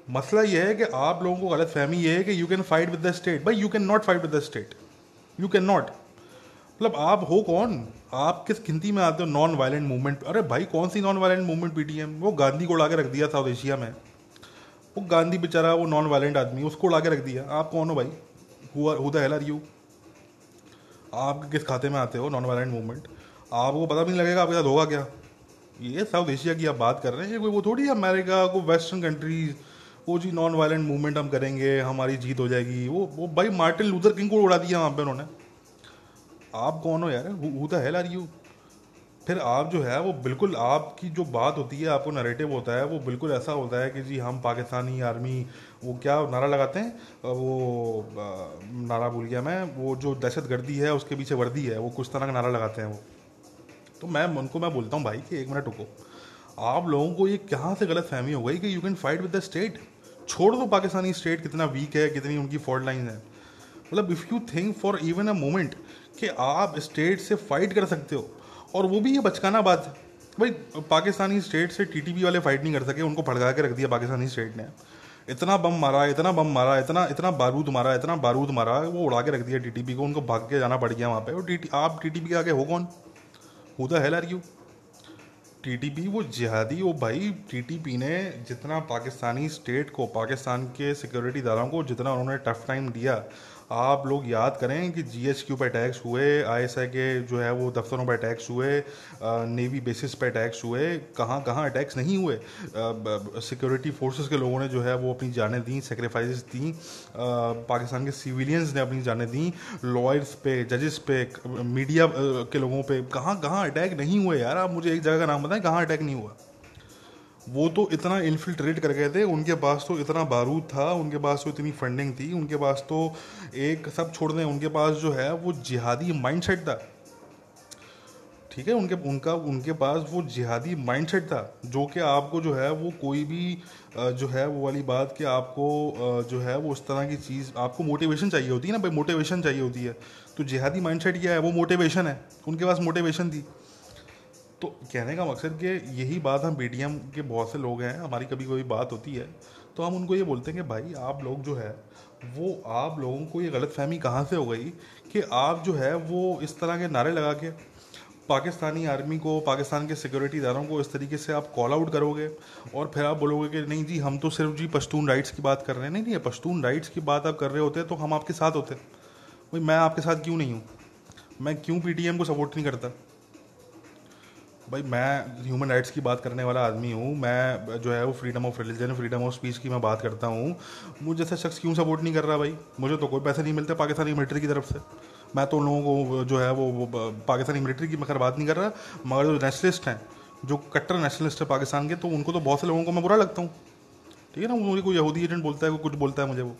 मसला ये है कि आप लोगों को गलत फहमी ये है कि you can fight with the state भाई you can not fight with the state you can not मतलब आप हो कौन? आप किस गिनती में आते हो? नॉन वायलेंट मूवमेंट अरे भाई, कौन सी नॉन वायलेंट मूवमेंट पीटीएम वो गांधी को उड़ा के रख दिया साउथ एशिया में। वो गांधी बेचारा, वो नॉन वायलेंट आदमी, उसको उड़ा के रख दिया। आप कौन हो भाई? हु द आर यू आप किस खाते में आते हो? नॉन वायलेंट मूवमेंट आपको पता भी नहीं लगेगा आपके साथ होगा क्या? ये साउथ एशिया की आप बात कर रहे हैं वो थोड़ी अमेरिका को वेस्टर्न कंट्रीज़ वो जी नॉन वायलेंट मूवमेंट हम करेंगे, हमारी जीत हो जाएगी। वो वो भाई मार्टिन लूथर किंग को उड़ा दिया वहाँ पे उन्होंने। आप कौन हो यार? Who the hell are you फिर आप जो है, वो बिल्कुल आपकी जो बात होती है, आपको नरेटिव होता है, वो बिल्कुल ऐसा होता है कि जी हम पाकिस्तानी आर्मी, वो क्या नारा लगाते हैं? वो नारा भूल गया मैं, वो जो दहशत गर्दी है, उसके पीछे वर्दी है, वो कुछ तरह का नारा लगाते हैं वो। तो मैं, उनको मैं बोलता हूँ, भाई कि एक मिनट रुको। आप लोगों को ये कहाँ से गलत फहमी हो गई कि you can fight with the state छोड़ दो पाकिस्तानी स्टेट कितना वीक है, कितनी उनकी फॉल्ट लाइन है। मतलब if you think for even a moment कि आप स्टेट से फाइट कर सकते हो, और वो भी ये बचकाना बात है। भाई, पाकिस्तानी स्टेट से टीटीपी वाले फाइट नहीं कर सके, उनको भड़का के रख दिया पाकिस्तानी स्टेट ने। इतना बम मारा, इतना बम मारा, इतना इतना बारूद मारा, इतना बारूद मारा, वो उड़ा के रख दिया टीटीपी को, उनको भाग के जाना पड़ गया वहाँ पे। और टी आप टीटीपी के आगे हो कौन? Who the hell are you TTP वो जिहादी, वो भाई टीटीपी ने जितना पाकिस्तानी स्टेट को, पाकिस्तान के सिक्योरिटी दारों को, जितना उन्होंने टफ टाइम दिया आप लोग याद करें कि जी एच क्यू पर अटैक्स हुए आई एस आई के जो है वो दफ्तरों पर अटैक्स हुए नेवी बेसिस पर अटैक्स हुए, कहाँ कहाँ अटैक्स नहीं हुए सिक्योरिटी फोर्सेस के लोगों ने जो है वो अपनी जानें दी सेक्रीफाइस दी पाकिस्तान के सिविलियंस ने अपनी जानें दी लॉयर्स पे जजेस पे मीडिया के लोगों पे, कहाँ कहाँ अटैक नहीं हुए यार, आप मुझे एक जगह का नाम बताएँ, कहाँ अटैक नहीं हुआ? वो तो इतना इन्फिल्ट्रेट कर गए थे, उनके पास तो इतना बारूद था, उनके पास तो इतनी फंडिंग थी, उनके पास तो एक सब छोड़ दें, उनके पास जो है वो जिहादी माइंडसेट था। ठीक है, उनके, उनका, उनके पास वो जिहादी माइंडसेट था, जो कि आपको जो है वो कोई भी जो है वो वाली बात कि आपको जो है वो उस तरह की चीज़, आपको मोटिवेशन चाहिए होती है ना भाई मोटिवेशन चाहिए होती है। तो जिहादी माइंडसेट क्या है? वो मोटिवेशन है। उनके पास मोटिवेशन थी। तो कहने का मकसद कि यही बात हम बी के बहुत से लोग हैं, हमारी कभी कोई बात होती है तो हम उनको ये बोलते हैं कि भाई आप लोग जो है, वो आप लोगों को ये गलत फहमी कहाँ से हो गई कि आप जो है, वो इस तरह के नारे लगा के पाकिस्तानी आर्मी को, पाकिस्तान के सिक्योरिटी इदारों को इस तरीके से आप कॉल आउट करोगे और फिर आप बोलोगे कि नहीं जी, हम तो सिर्फ़ जी पश्तून राइट्स की बात कर रहे हैं। नहीं नहीं पश्तून राइट्स की बात आप कर रहे होते तो हम आपके साथ होते भाई, मैं आपके साथ क्यों नहीं हूँ? मैं क्यों पीटीएम को सपोर्ट नहीं करता? भाई मैं ह्यूमन राइट्स की बात करने वाला आदमी हूँ। मैं जो है वो freedom of religion freedom of speech की मैं बात करता हूँ। मुझे जैसा शख्स क्यों सपोर्ट नहीं कर रहा भाई? मुझे तो कोई पैसे नहीं मिलते पाकिस्तानी मिलिट्री की तरफ़ से। मैं तो उन लोगों को जो है वो, वो पाकिस्तानी मिलिट्री की मैं बात नहीं कर रहा मगर जो नेशनलिस्ट हैं जो कट्टर नेशनलिस्ट है पाकिस्तान के तो उनको तो बहुत से लोगों को मैं बुरा लगता हूँ। ठीक है ना? मुझे कोई यहूदी एजेंट बोलता है कोई कुछ बोलता है मुझे वो।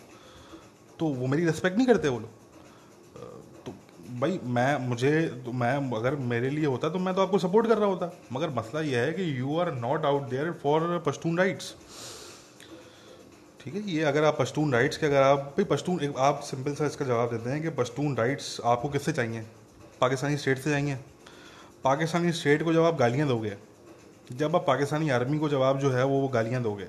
तो वो मेरी रेस्पेक्ट नहीं करते वो लोग। भाई, मैं, मुझे तो मैं, अगर मेरे लिए होता तो मैं तो आपको सपोर्ट कर रहा होता। मगर मसला यह है कि you are not out there for Pashtun rights ठीक है, ये अगर आप पश्तून राइट्स के, अगर आप, भाई पश्तून आप सिंपल सा इसका जवाब देते हैं कि पश्तून राइट्स आपको किससे चाहिए? पाकिस्तानी स्टेट से चाहिए। पाकिस्तानी स्टेट को जब आप गालियाँ दोगे जब आप पाकिस्तानी आर्मी को जवाब जो है वो वो गालियाँ दोगे,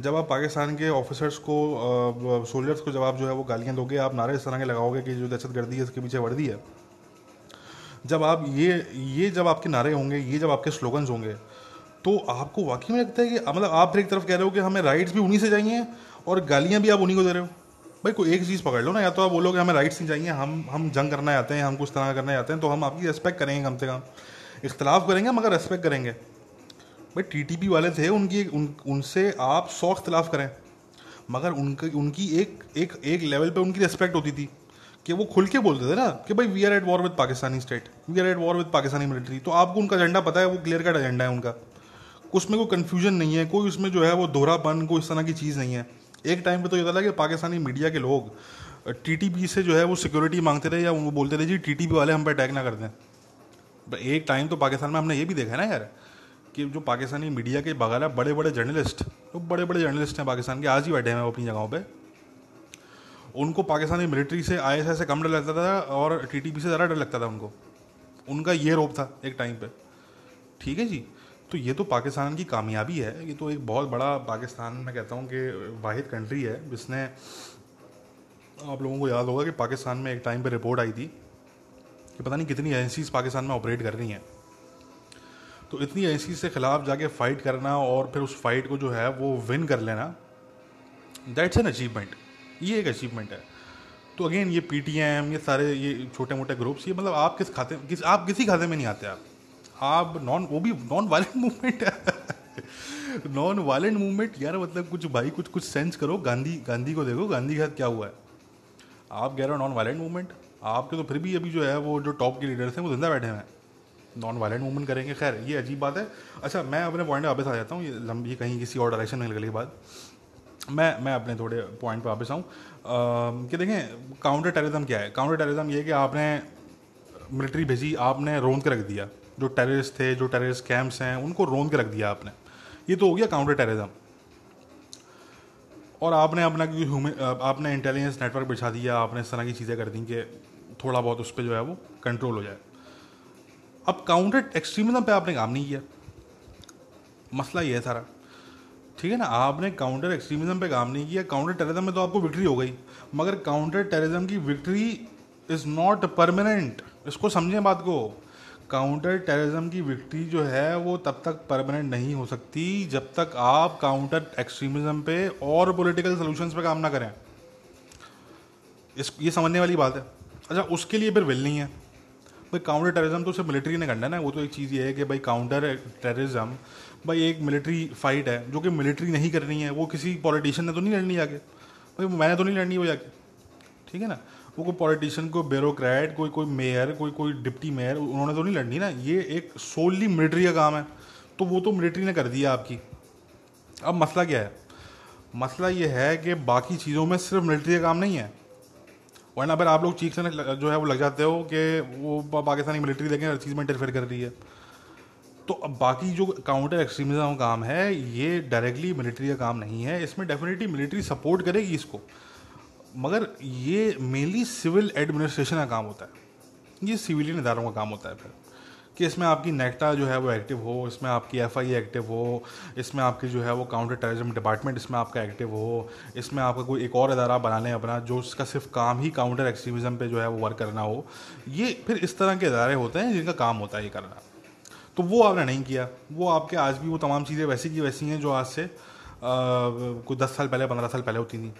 जब आप पाकिस्तान के ऑफिसर्स को सोल्जर्स को जवाब जो है वो गालियाँ दोगे, आप नारे इस तरह के लगाओगे कि जो दहशत गर्दी है, इसके पीछे वर्दी है। जब आप ये ये जब आपके नारे होंगे, ये जब आपके स्लोगन्स होंगे तो आपको वाकई में लगता है कि मतलब आप फिर एक तरफ़ कह रहे हो कि हमें राइट्स भी उन्हीं से चाहिए और गालियाँ भी आप उन्हीं को दे रहे हो। भाई, कोई एक चीज़ पकड़ लो ना, या तो आप बोलोगे हमें राइट्स नहीं चाहिए, हम हम जंग करना चाहते हैं, हम कुछ तरह करना चाहते हैं तो हम आपकी रेस्पेक्ट करेंगे कम से कम। इख्तलाफ करेंगे, मगर रेस्पेक्ट करेंगे। भाई टी पी वाले थे, उनकी, उन, उनसे आप सौ अख्तलाफ करें। मगर उनकी उनकी एक एक एक लेवल पे उनकी रिस्पेक्ट होती थी कि वो खुल के बोलते थे ना कि भाई we are at war with Pakistani state we are at war with Pakistani military तो आपको उनका एजेंडा पता है, वो क्लियर कट एजेंडा है उनका। उसमें कोई कन्फ्यूज़न नहीं है, कोई उसमें जो है वो दोहरापन, कोई इस तरह की चीज़ नहीं है। एक टाइम पे तो ये था कि पाकिस्तानी मीडिया के लोग टीटीपी से जो है वो सिक्योरिटी मांगते रहे या वो बोलते रहे जी टीटीपी वाले हम पे अटैक ना कर दें। एक टाइम तो पाकिस्तान में हमने ये भी देखा है ना यार कि जो पाकिस्तानी मीडिया के बगैर बड़े बड़े जर्नलिस्ट तो बड़े बड़े जर्नलिस्ट हैं पाकिस्तान के, आज ही बैठे हैं अपनी जगहों पे। उनको पाकिस्तानी मिलिट्री से आई एस से कम डर लगता था और टीटीपी से ज़्यादा डर लगता था उनको। उनका ये रोप था एक टाइम पे। ठीक है जी? तो ये तो पाकिस्तान की कामयाबी है। ये तो एक बहुत बड़ा पाकिस्तान, मैं कहता हूँ कि वाहिद कंट्री है। जिसने, आप लोगों को याद होगा कि पाकिस्तान में एक टाइम पे रिपोर्ट आई थी कि पता नहीं कितनी एजेंसीज पाकिस्तान में ऑपरेट कर रही हैं। तो इतनी ऐसी से ख़िलाफ़ जाके फ़ाइट करना और फिर उस फाइट को जो है वो विन कर लेना दैट्स एन अचीवमेंट ये एक अचीवमेंट है। तो अगेन ये पी टी एम ये सारे ये छोटे मोटे ग्रुप्स ये मतलब आप किस खाते, किस, आप किसी खाते में नहीं आते आप। आप नॉन वो भी नॉन वायलेंट मूवमेंट है। नॉन वायलेंट मूवमेंट यार मतलब कुछ भाई, कुछ कुछ सेंस करो। गांधी गांधी को देखो, गांधी के साथ क्या हुआ है। आप कह रहे हो नॉन वायलेंट मूवमेंट आपके तो फिर भी अभी जो है वो जो टॉप के लीडर्स हैं, वो ज़िंदा बैठे हुए हैं। नॉन वायलेंट मूवमेंट करेंगे, खैर, ये अजीब बात है। अच्छा मैं अपने पॉइंट पे वापस आ जाता हूँ, ये लंबी कहीं किसी और डायरेक्शन में निकलने के बाद। मैं मैं अपने थोड़े पॉइंट पर वापस आऊँ। कि देखें काउंटर टेररिज्म क्या है? काउंटर टेररिज्म ये कि आपने मिलिट्री भेजी, आपने रोन के रख दिया। जो टेररिस्ट थे, जो टेररिस्ट कैंप्स हैं, उनको रोन के रख दिया आपने। ये तो हो गया काउंटर टेररिज्म और आपने अपना ह्यूमन आपने इंटेलिजेंस नेटवर्क बिछा दिया, आपने इस तरह की चीज़ें कर दी कि थोड़ा बहुत उस पर जो है वो कंट्रोल हो जाए। अब काउंटर एक्सट्रीमिज्म पे आपने काम नहीं किया। मसला ये है सारा। ठीक है ना? आपने काउंटर एक्सट्रीमिज्म पे काम नहीं किया। काउंटर टेररिज्म में तो आपको विक्ट्री हो गई। मगर काउंटर टेररिज्म की विक्ट्री इज़ नॉट परमानेंट इसको समझें बात को। काउंटर टेररिज्म की विक्ट्री जो है, वो तब तक परमानेंट नहीं हो सकती जब तक आप काउंटर एक्सट्रीमिज्म पे और पॉलिटिकल सोल्यूशंस पे काम ना करें। इस, ये समझने वाली बात है। अच्छा उसके लिए फिर विल नहीं है। भाई काउंटर टेररिज्म तो सिर्फ़ मिलिट्री ने करना है ना, वो तो एक चीज़ ये है कि भाई काउंटर टेररिज्म भाई एक मिलिट्री फाइट है, जो कि मिलिट्री नहीं करनी है, वो किसी पॉलिटिशियन ने तो नहीं लड़नी आगे भाई मैंने तो नहीं लड़नी वो जाके। ठीक है ना? वो कोई पॉलिटिशियन कोई ब्यूरोक्रेट कोई कोई मेयर कोई कोई डिप्टी मेयर उन्होंने तो नहीं लड़नी ना। ये एक सोलली मिलिट्री का काम है। तो वो तो मिलिट्री ने कर दिया आपकी। अब मसला क्या है? मसला ये है कि बाकी चीज़ों में सिर्फ़ मिलिट्री का काम नहीं है। वरना फिर आप लोग चीख से जो है वो लग जाते हो कि वो पाकिस्तानी मिलिट्री देखें, हर चीज़ में इंटरफेयर कर रही है। तो अब बाकी जो काउंटर एक्सट्रीमिज्म का काम है, ये डायरेक्टली मिलिट्री का काम नहीं है। इसमें डेफिनेटली मिलिट्री सपोर्ट करेगी इसको। मगर ये मेनली सिविल एडमिनिस्ट्रेशन का काम होता है। ये सिविलियन इदारों का काम होता है फिर। कि इसमें आपकी नेक्टा जो है वो एक्टिव हो, इसमें आपकी एफ़ आई एक्टिव हो, इसमें आपकी जो है वो काउंटर टेररिज्म डिपार्टमेंट इसमें आपका एक्टिव हो, इसमें आपका कोई एक और अदारा बना लें अपना, जो उसका सिर्फ़ काम ही काउंटर एक्सट्रीमिज़म पे जो है वो वर्क करना हो, ये फिर इस तरह के अदारे होते हैं जिनका काम होता है ये करना। तो वो आपने नहीं किया। वो आपके आज भी वो तमाम चीज़ें वैसी की वैसी हैं जो आज से कोई दस साल पहले, पंद्रह साल पहले होती थी।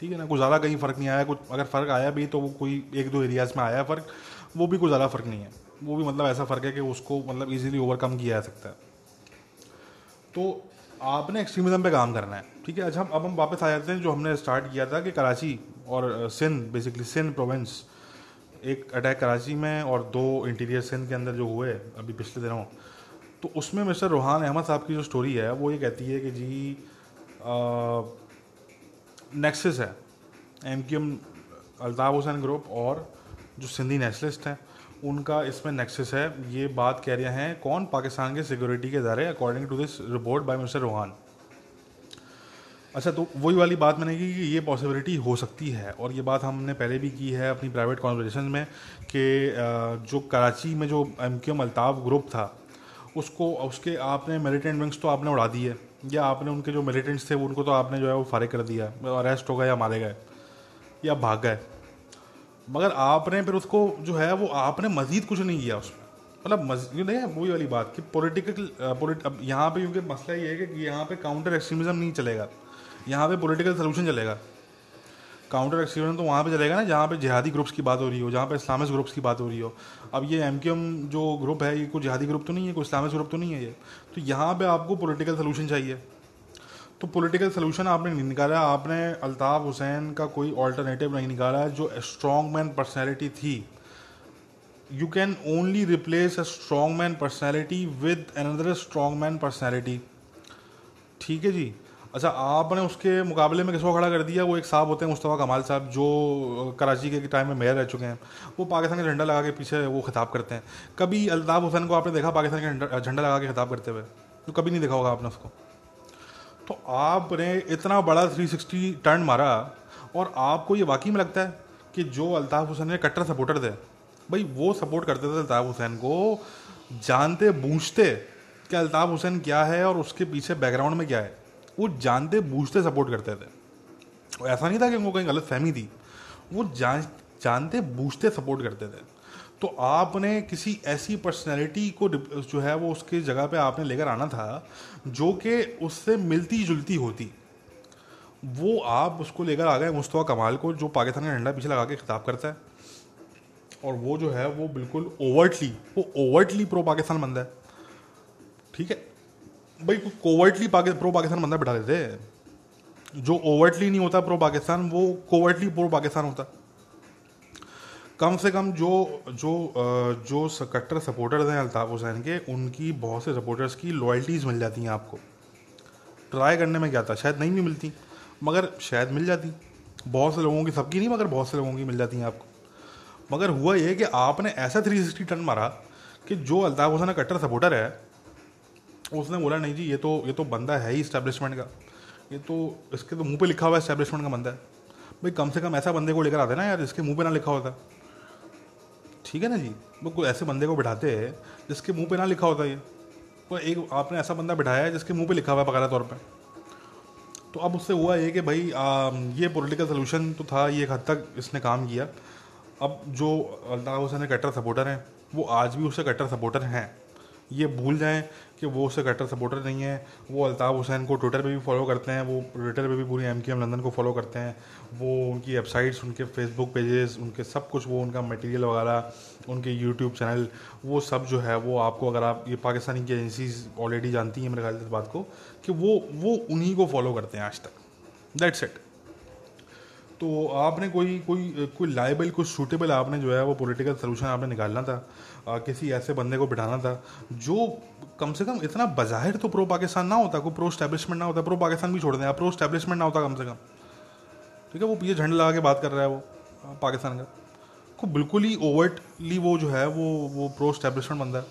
ठीक है ना? कुछ ज़्यादा कहीं फ़र्क नहीं आया। कुछ अगर फ़र्क आया भी तो वो कोई एक दो एरियाज़ में आया फ़र्क, वो भी कुछ ज़्यादा फ़र्क नहीं है। वो भी मतलब ऐसा फ़र्क है कि उसको मतलब इजीली ओवरकम किया जा सकता है। तो आपने एक्सट्रीमिज्म पे काम करना है, ठीक है? अच्छा अब हम वापस आ जाते हैं जो हमने स्टार्ट किया था कि कराची और सिंध बेसिकली सिंध प्रोविंस एक अटैक कराची में और दो इंटीरियर सिंध के अंदर जो हुए अभी पिछले दिनों। तो उसमें मिस्टर रूहान अहमद साहब की जो स्टोरी है, वो ये कहती है कि जी नेक्सस है M Q M Altaf Hussain group और जो सिंधी नेशनलिस्ट हैं उनका इसमें नेक्सस है। ये बात कह रहे हैं, कौन? पाकिस्तान के सिक्योरिटी के इदारे according to this report by mister Rohan अच्छा तो वही वाली बात मैंने की कि ये पॉसिबिलिटी हो सकती है। और ये बात हमने पहले भी की है अपनी प्राइवेट कॉन्वर्जेशन में कि जो कराची में जो M Q M Altaf group था, उसको, उसके आपने मिलिटेंट विंग्स तो आपने उड़ा दिए। या आपने उनके जो मिलिटेंट्स थे, उनको तो आपने जो है वो फारिग कर दिया अरेस्ट हो गए या मारे गए, या भाग गए। मगर आपने फिर उसको जो है, वो आपने मज़ीद कुछ नहीं किया उसमें। मतलब मस्जिद है वही वाली बात कि पॉलिटिकल अब यहाँ पे क्योंकि मसला ये है कि यहाँ पे काउंटर एक्सट्रीमिज्म नहीं चलेगा। यहाँ पे पॉलिटिकल सोल्यूशन चलेगा। काउंटर एक्सट्रीमिज्म तो वहाँ पे चलेगा ना, जहाँ पे जिहादी ग्रुप्स की बात हो रही हो, जहाँ पे इस्लामिक ग्रुप्स की बात हो रही हो। अब ये एम जो ग्रुप है, ये कोई जिहादी ग्रुप तो नहीं है, कोई इस्लामिक ग्रुप तो नहीं है ये। तो यहाँ पे आपको पॉलिटिकल सोल्यूशन चाहिए। तो पॉलिटिकल सोल्यूशन आपने नहीं निकाला। आपने अल्ताफ़ हुसैन का कोई ऑल्टरनेटिव नहीं निकाला जो स्ट्रॉन्ग मैन पर्सनैलिटी थी। You can only replace a strong man personality with another strong man personality ठीक है जी? अच्छा आपने उसके मुकाबले में किसको खड़ा कर दिया? वो एक साहब होते हैं, मुस्तफ़ा कमाल साहब, जो कराची के टाइम में मेयर रह चुके हैं। वो पाकिस्तान का झंडा लगा के पीछे वो खिताब करते हैं। कभी अल्ताफ़ हुसैन को आपने देखा पाकिस्तान का झंडा लगा के खिताब करते हुए? तो कभी नहीं देखा होगा आपने उसको। तो आपने इतना बड़ा 360 टर्न मारा और आपको ये वाकई में लगता है कि जो अल्ताफ़ हुसैन के कट्टर सपोर्टर थे, भाई वो सपोर्ट करते थे अल्ताफ़ हुसैन को, जानते, बूझते कि अल्ताफ़ हुसैन क्या है और उसके पीछे बैकग्राउंड में क्या है। वो जानते, बूझते सपोर्ट करते थे। ऐसा नहीं था कि उनको कहीं गलत फहमी थी। वो जान, जानते, बूझते सपोर्ट करते थे। तो आपने किसी ऐसी पर्सनैलिटी को जो है वो उसकी जगह पे आपने लेकर आना था जो कि उससे मिलती जुलती होती। वो आप उसको लेकर आ गए मुस्तफ़ा कमाल को जो पाकिस्तान का झंडा पीछे लगा के खिताब करता है। और वो जो है वो बिल्कुल ओवर्टली वो ओवर्टली प्रो पाकिस्तान बंदा है। ठीक है? भाई कोवर्टली पाकि, प्रो पाकिस्तान बंदा बिठा देते जो ओवर्टली नहीं होता प्रो पाकिस्तान वो कोवर्टली प्रो पाकिस्तान होता। कम से कम जो जो जो कट्टर सपोर्टर्स हैं अल्ताफ़ हुसैन के, उनकी बहुत से सपोर्टर्स की लॉयल्टीज़ मिल जाती हैं आपको। ट्राई करने में क्या था? शायद नहीं भी मिलती। मगर शायद मिल जाती। बहुत से लोगों की, सबकी नहीं, मगर बहुत से लोगों की मिल जाती हैं आपको। मगर हुआ ये कि आपने ऐसा थ्री सिक्सटी टन मारा कि जो अल्ताफ़ हुसैन कट्टर सपोर्टर है, उसने बोला, नहीं जी, ये तो ये तो बंदा है ही इस्टेब्लिशमेंट का। ये तो इसके तो मुँह पे लिखा हुआ है इस्टेब्लिशमेंट का बंदा है। भाई, कम से कम ऐसा बंदे को लेकर आते ना यार जिसके मुँह पे ना लिखा होता। ठीक है ना जी? वो कोई ऐसे बंदे को बिठाते हैं जिसके मुँह पे ना लिखा होता ये। कोई एक आपने ऐसा बंदा बिठाया है जिसके मुँह पे लिखा हुआ है बकायदा तौर पे। तो अब उससे हुआ ये कि भाई आ, ये पॉलिटिकल सोल्यूशन तो था ये एक हद तक इसने काम किया। अब जो अल्ताफ़ हुसैन कट्टर सपोर्टर हैं वो आज भी उससे कट्टर सपोर्टर हैं। ये भूल जाएँ कि वो उससे कट्टर सपोर्टर नहीं है। वो अल्ताफ़ हुसैन को ट्विटर पे भी फॉलो करते हैं वो ट्विटर पे भी पूरी एम लंदन को फॉलो करते हैं। वो उनकी वेबसाइट्स उनके फेसबुक पेजेस उनके सब कुछ वो उनका मटेरियल वगैरह उनके यूट्यूब चैनल वो सब जो है वो आपको अगर आप ये पाकिस्तानी की एजेंसीज ऑलरेडी जानती हैं मेरे ख्याल से इस बात को कि वो वो उन्हीं को फॉलो करते हैं आज तक। दैट्स इट तो आपने कोई कोई कोई लाइबल कुछ सूटेबल आपने जो है वो पॉलिटिकल सोल्यूशन आपने निकालना था आ, किसी ऐसे बंदे को बिठाना था जो कम से कम इतना बाहिर तो प्रो पाकिस्तान ना होता कोई प्रो स्टैब्लिशमेंट ना होता प्रो पाकिस्तान भी छोड़ दें आप प्रो स्टैब्लिशमेंट ना होता कम से कम। ठीक है, वो पीछे झंडा लगा के बात कर रहा है वो पाकिस्तान का। को बिल्कुल ही ओवर्टली वो जो है, वो वो प्रो स्टैब्लिशमेंट बंदा है।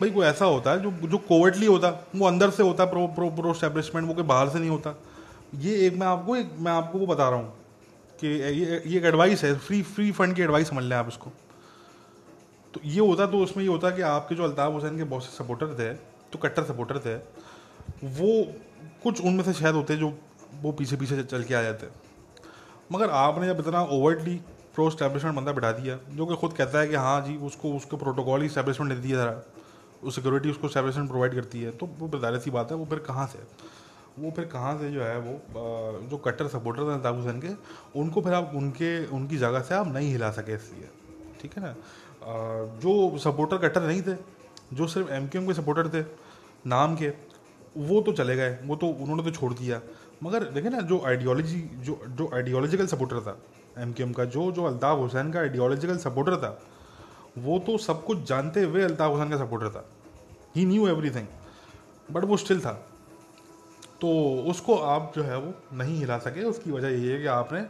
भाई, कोई ऐसा होता है जो जो कोवर्टली होता है वो अंदर से होता है प्रो प्रो प्रो स्टैब्लिशमेंट वो कोई बाहर से नहीं होता। ये एक, मैं आपको एक, मैं आपको वो बता रहा हूँ कि ये ये एक एडवाइस है फ्री फ्री फंड की एडवाइस समझ लें आप इसको। तो ये होता तो उसमें ये होता कि आपके जो अल्ताफ़ हुसैन के बहुत से सपोर्टर थे तो कट्टर सपोर्टर थे, वो कुछ उनमें से शायद होते जो वो पीछे पीछे चल के आ जाते। मगर आपने जब इतना ओवर्टली प्रो स्टैब्लिशमेंट बंदा बिठा दिया, जो कि खुद कहता है कि हाँ जी, उसको उसको प्रोटोकॉल ही स्टैब्लिशमेंट दे दिया ज़रा सिक्योरिटी उसको स्टैब्लिशमेंट प्रोवाइड करती है तो वो बेदारे सी बात है, वो फिर कहाँ से वो फिर कहाँ से जो है, वो जो कट्टर सपोर्टर थे अल्ताफ़ हुसैन के, उनको फिर आप, उनके, उनकी जगह से आप नहीं हिला सके इसलिए ठीक है ना? जो सपोर्टर कट्टर नहीं थे, जो सिर्फ़ एम के सपोर्टर थे, नाम के, वो तो चले गए, वो तो उन्होंने तो छोड़ दिया। मगर देखे ना जो आइडियोलॉजी जो जो आइडियोलॉजिकल सपोर्टर था एम का जो जो अल्ताफ़ हुसैन का आइडियोलॉजिकल सपोर्टर था वो तो सब कुछ जानते हुए अल्ताफ़ हुसैन का सपोर्टर था। ही न्यू एवरीथिंग बट वो स्टिल था। तो उसको आप जो है वो नहीं हिला सके। उसकी वजह ये है कि आपने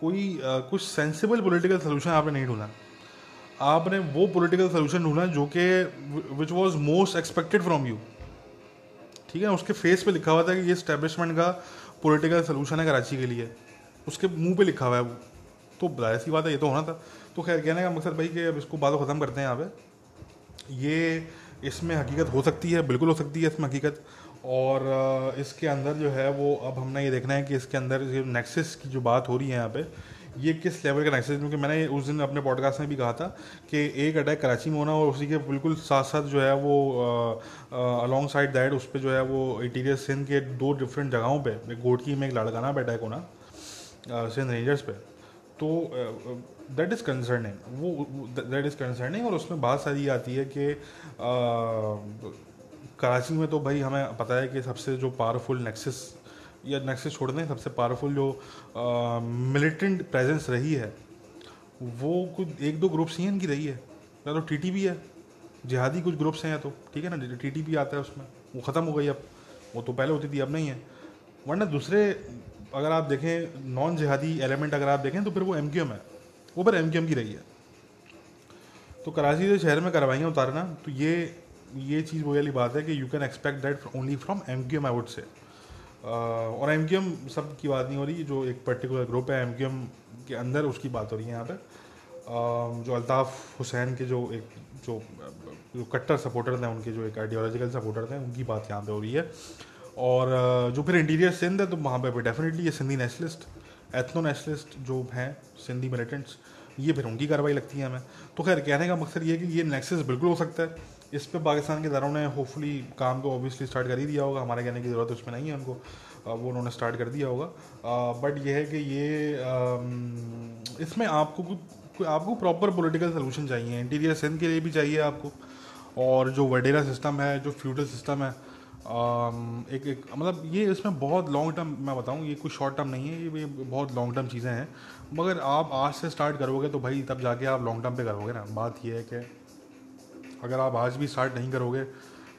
कोई आ, कुछ सेंसिबल पॉलिटिकल सोल्यूशन आपने नहीं ढूंढा। आपने वो पॉलिटिकल सोल्यूशन ढूंढा जो कि which was most expected from you ठीक है उसके फेस पे लिखा हुआ था कि ये स्टैब्लिशमेंट का पॉलिटिकल सोलूशन है कराची के लिए। उसके मुँह पे लिखा हुआ है वो। तो ऐसी बात है, ये तो होना था। तो खैर, कहने का मकसद भाई कि अब इसको बात ख़त्म करते हैं यहाँ पे। ये इसमें हकीकत हो सकती है, बिल्कुल हो सकती है इसमें हकीकत। और इसके अंदर जो है वो अब हमने ये देखना है कि इसके अंदर नेक्सिस की जो बात हो रही है यहाँ पे ये किस लेवल का नेक्सिस क्योंकि मैंने उस दिन अपने पॉडकास्ट में भी कहा था कि एक अटैक कराची में होना और उसी के बिल्कुल साथ साथ जो है वो अलॉन्ग साइड दैट उस पर जो है वो इंटीरियर सिंध के दो डिफरेंट जगहों पर गोटकी में एक लड़काना पे अटैक होना सिंध रेंजर्स पे। तो दैट इज़ कंसर्निंग वो दैट इज़ कंसर्निंग और उसमें बात सारी आती है कि कराची में तो भाई हमें पता है कि सबसे जो पावरफुल नेक्सस या नेक्सस छोड़ दें सबसे पावरफुल जो मिलिटेंट प्रेजेंस रही है, वो कुछ, एक दो ग्रुप्स ही इनकी रही है। या तो टी भी है, जिहादी कुछ ग्रुप्स हैं या तो ठीक है ना टी भी आता है उसमें, वो ख़त्म हो गई अब, वो तो पहले होती थी, अब नहीं है। वरना दूसरे, अगर आप देखें नॉन जिहादी एलिमेंट अगर आप देखें तो फिर वो एम है। वो फिर एम की रही है। तो कराची से शहर में करवाइयाँ उतारना तो ये ये चीज़ वो वाली बात है कि you can expect that only from M Q M I would say और एम क्यू एम सब की बात नहीं हो रही जो एक पर्टिकुलर ग्रुप है एम क्यू एम के अंदर उसकी बात हो रही है यहाँ पे। uh, जो अल्ताफ़ हुसैन के जो एक जो जो कट्टर सपोर्टर थे उनके जो एक आइडियोलॉजिकल सपोर्टर थे उनकी बात यहाँ पे हो रही है। और जो फिर इंटीरियर सिंध है तो वहाँ पे डेफिनेटली ये सिंधी नेशनलिस्ट एथनो नेशनलिस्ट जो हैं सिंधी मिलिटेंट्स ये फिर उनकी कार्रवाई लगती है हमें। तो खैर कहने का मकसद ये है कि ये नेक्सेस बिल्कुल हो सकता है। इस पर पाकिस्तान के दारों ने होपफुली काम को ऑब्वियसली स्टार्ट कर ही दिया होगा। हमारे कहने की ज़रूरत उसमें नहीं है उनको। वो उन्होंने स्टार्ट कर दिया होगा। बट ये है कि ये इसमें आपको कुछ आपको प्रॉपर पॉलिटिकल सोल्यूशन चाहिए। इंटीरियर सिंध के लिए भी चाहिए आपको। और जो वडेरा सिस्टम है, जो फ्यूडल सिस्टम है एक एक मतलब ये इसमें बहुत लॉन्ग टर्म मैं बताऊँ, ये कुछ शॉर्ट टर्म नहीं है। ये बहुत लॉन्ग टर्म चीज़ें हैं। मगर आप आज से स्टार्ट करोगे तो भाई तब जाके आप लॉन्ग टर्म पे करोगे ना। बात ये है कि अगर आप आज भी स्टार्ट नहीं करोगे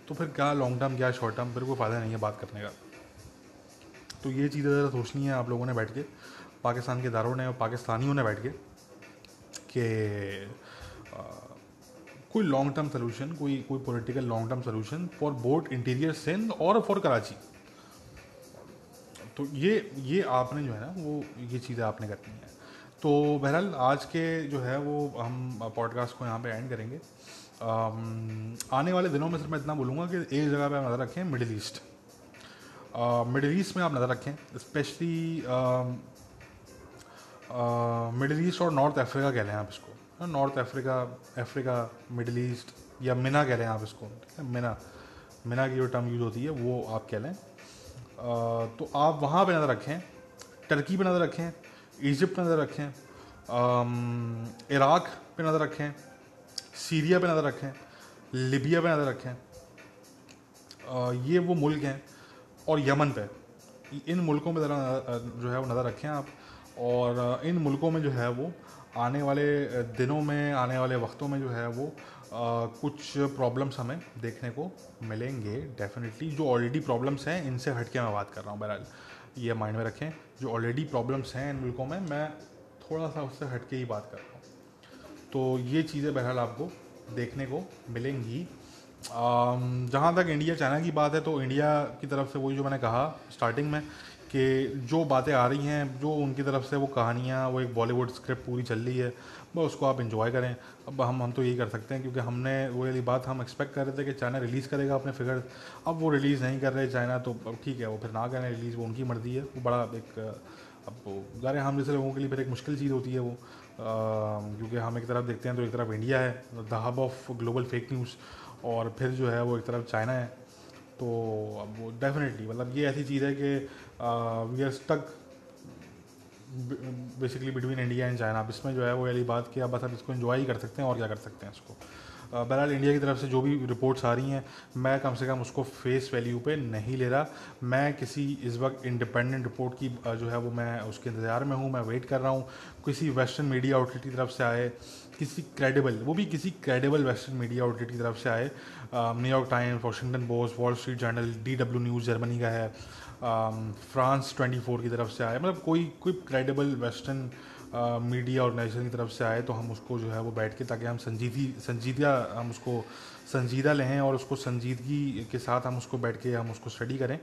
तो फिर क्या लॉन्ग टर्म क्या शॉर्ट टर्म फिर कोई फ़ायदा नहीं है बात करने का। तो ये चीज़ें ज़रा सोचनी है आप लोगों ने बैठ के, पाकिस्तान के दारों ने और पाकिस्तानियों ने बैठ के, कि कोई लॉन्ग टर्म सोल्यूशन कोई कोई political long term solution for both interior Sindh और फॉर कराची तो ये ये आपने जो है ना, वो, ये चीज़ें आपने करनी है। तो बहरहाल आज के जो है वो हम पॉडकास्ट को यहाँ पे एंड करेंगे। आने वाले दिनों में सिर्फ़ मैं इतना बोलूँगा कि एक जगह पे आप नज़र रखें, मिडिल ईस्ट। मिडिल ईस्ट में आप नज़र रखें स्पेशली मिडिल ईस्ट और नॉर्थ अफ्रीका कह लें आप इसको। North Africa Africa, middle east या मिना कह लें आप इसको। ठीक है, मिना मिना की जो टर्म यूज़ होती है, वो आप कह लें। तो आप वहाँ पे नज़र रखें, टर्की पे नज़र रखें, इजिप्ट पे नज़र रखें इराक़ पे नज़र रखें सीरिया पे नज़र रखें लिबिया पे नज़र रखें ये वो मुल्क हैं और यमन पे। इन मुल्कों में ज़रा जो है वो नज़र रखें आप और इन मुल्कों में जो है वो आने वाले दिनों में आने वाले वक्तों में जो है वो आ, कुछ प्रॉब्लम्स हमें देखने को मिलेंगे डेफिनेटली जो ऑलरेडी प्रॉब्लम्स हैं इनसे हट के मैं बात कर रहा हूँ बहरहाल। ये माइंड में रखें जो ऑलरेडी प्रॉब्लम्स हैं इन मुल्कों में मैं थोड़ा सा उससे हट के ही बात कर रहा हूँ। तो ये चीज़ें बहरहाल आपको देखने को मिलेंगी। जहाँ तक इंडिया चाइना की बात है तो इंडिया की तरफ़ से वही जो मैंने कहा स्टार्टिंग में, कि जो बातें आ रही हैं, जो उनकी तरफ़ से वो कहानियाँ, वो एक बॉलीवुड स्क्रिप्ट पूरी चल रही है, बस उसको आप इन्जॉय करें। अब हम हम तो यही कर सकते हैं, क्योंकि हमने वो वाली बात हम एक्सपेक्ट कर रहे थे कि चाइना रिलीज़ करेगा अपने फिगर अब वो रिलीज़ नहीं कर रहे चाइना तो अब ठीक है, वो फिर ना करें रिलीज़ वो उनकी मर्ज़ी है। वो बड़ा एक, अब ज़ाहिर हम जैसे लोगों के लिए फिर एक मुश्किल चीज़ होती है वो। क्योंकि हम एक तरफ़ देखते हैं तो एक तरफ़ इंडिया है the hub of global fake news और फिर जो है वो एक तरफ़ चाइना है। तो अब वो डेफिनेटली मतलब ये ऐसी चीज़ है कि we are stuck basically between India and China अब इसमें जो है वो वाली बात कि अब बस आप इसको इन्जॉय ही कर सकते हैं और क्या कर सकते हैं इसको। बहरहाल इंडिया की तरफ़ से जो भी रिपोर्ट्स आ रही हैं, मैं कम से कम उसको फेस वैल्यू पे नहीं ले रहा। मैं किसी इस वक्त इंडिपेंडेंट रिपोर्ट की जो है वो मैं उसके इंतज़ार में हूँ, मैं वेट कर रहा हूँ। किसी वेस्टर्न मीडिया आउटलेट की तरफ़ से आए, किसी क्रेडिबल वो भी किसी क्रेडिबल वेस्टर्न मीडिया आउटलेट की तरफ़ से आए। New York Times Washington Post Wall Street Journal D W News Germany का है। फ्रांस ट्वेंटी फोर की तरफ़ से आए। मतलब कोई कोई क्रेडिबल वेस्टर्न मीडिया ऑर्गेनाइजेशन की तरफ़ से आए तो हम उसको जो है वो बैठ के ताकि हम संजीदी संजीदा हम उसको संजीदा लें और उसको संजीदगी के साथ हम उसको बैठ के हम उसको स्टडी करें।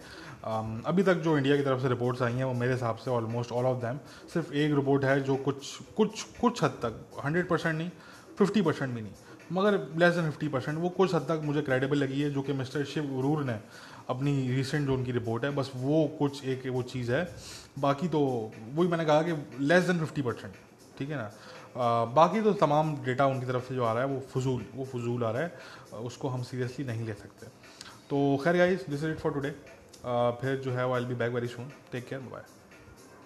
अभी तक जो इंडिया की तरफ़ से रिपोर्ट्स आई हैं, वो मेरे हिसाब से ऑलमोस्ट ऑल ऑफ़ दैम सिर्फ़ एक रिपोर्ट है जो कुछ कुछ कुछ हद तक हंड्रेड परसेंट नहीं फिफ्टी परसेंट भी नहीं, मगर लेस दैन फिफ्टी परसेंट वो कुछ हद तक मुझे क्रेडिबल लगी है, जो कि मिस्टर शिव रूर ने अपनी रिसेंट जो उनकी रिपोर्ट है बस वो कुछ एक वो चीज़ है। बाकी तो वही मैंने कहा कि लेस देन फिफ्टी परसेंट ठीक है ना? आ, बाकी तो तमाम डेटा उनकी तरफ़ से जो आ रहा है वो फजूल वो फजूल आ रहा है उसको हम सीरियसली नहीं ले सकते। तो खैर guys this is it for today फिर जो है वो I be back very soon take care bye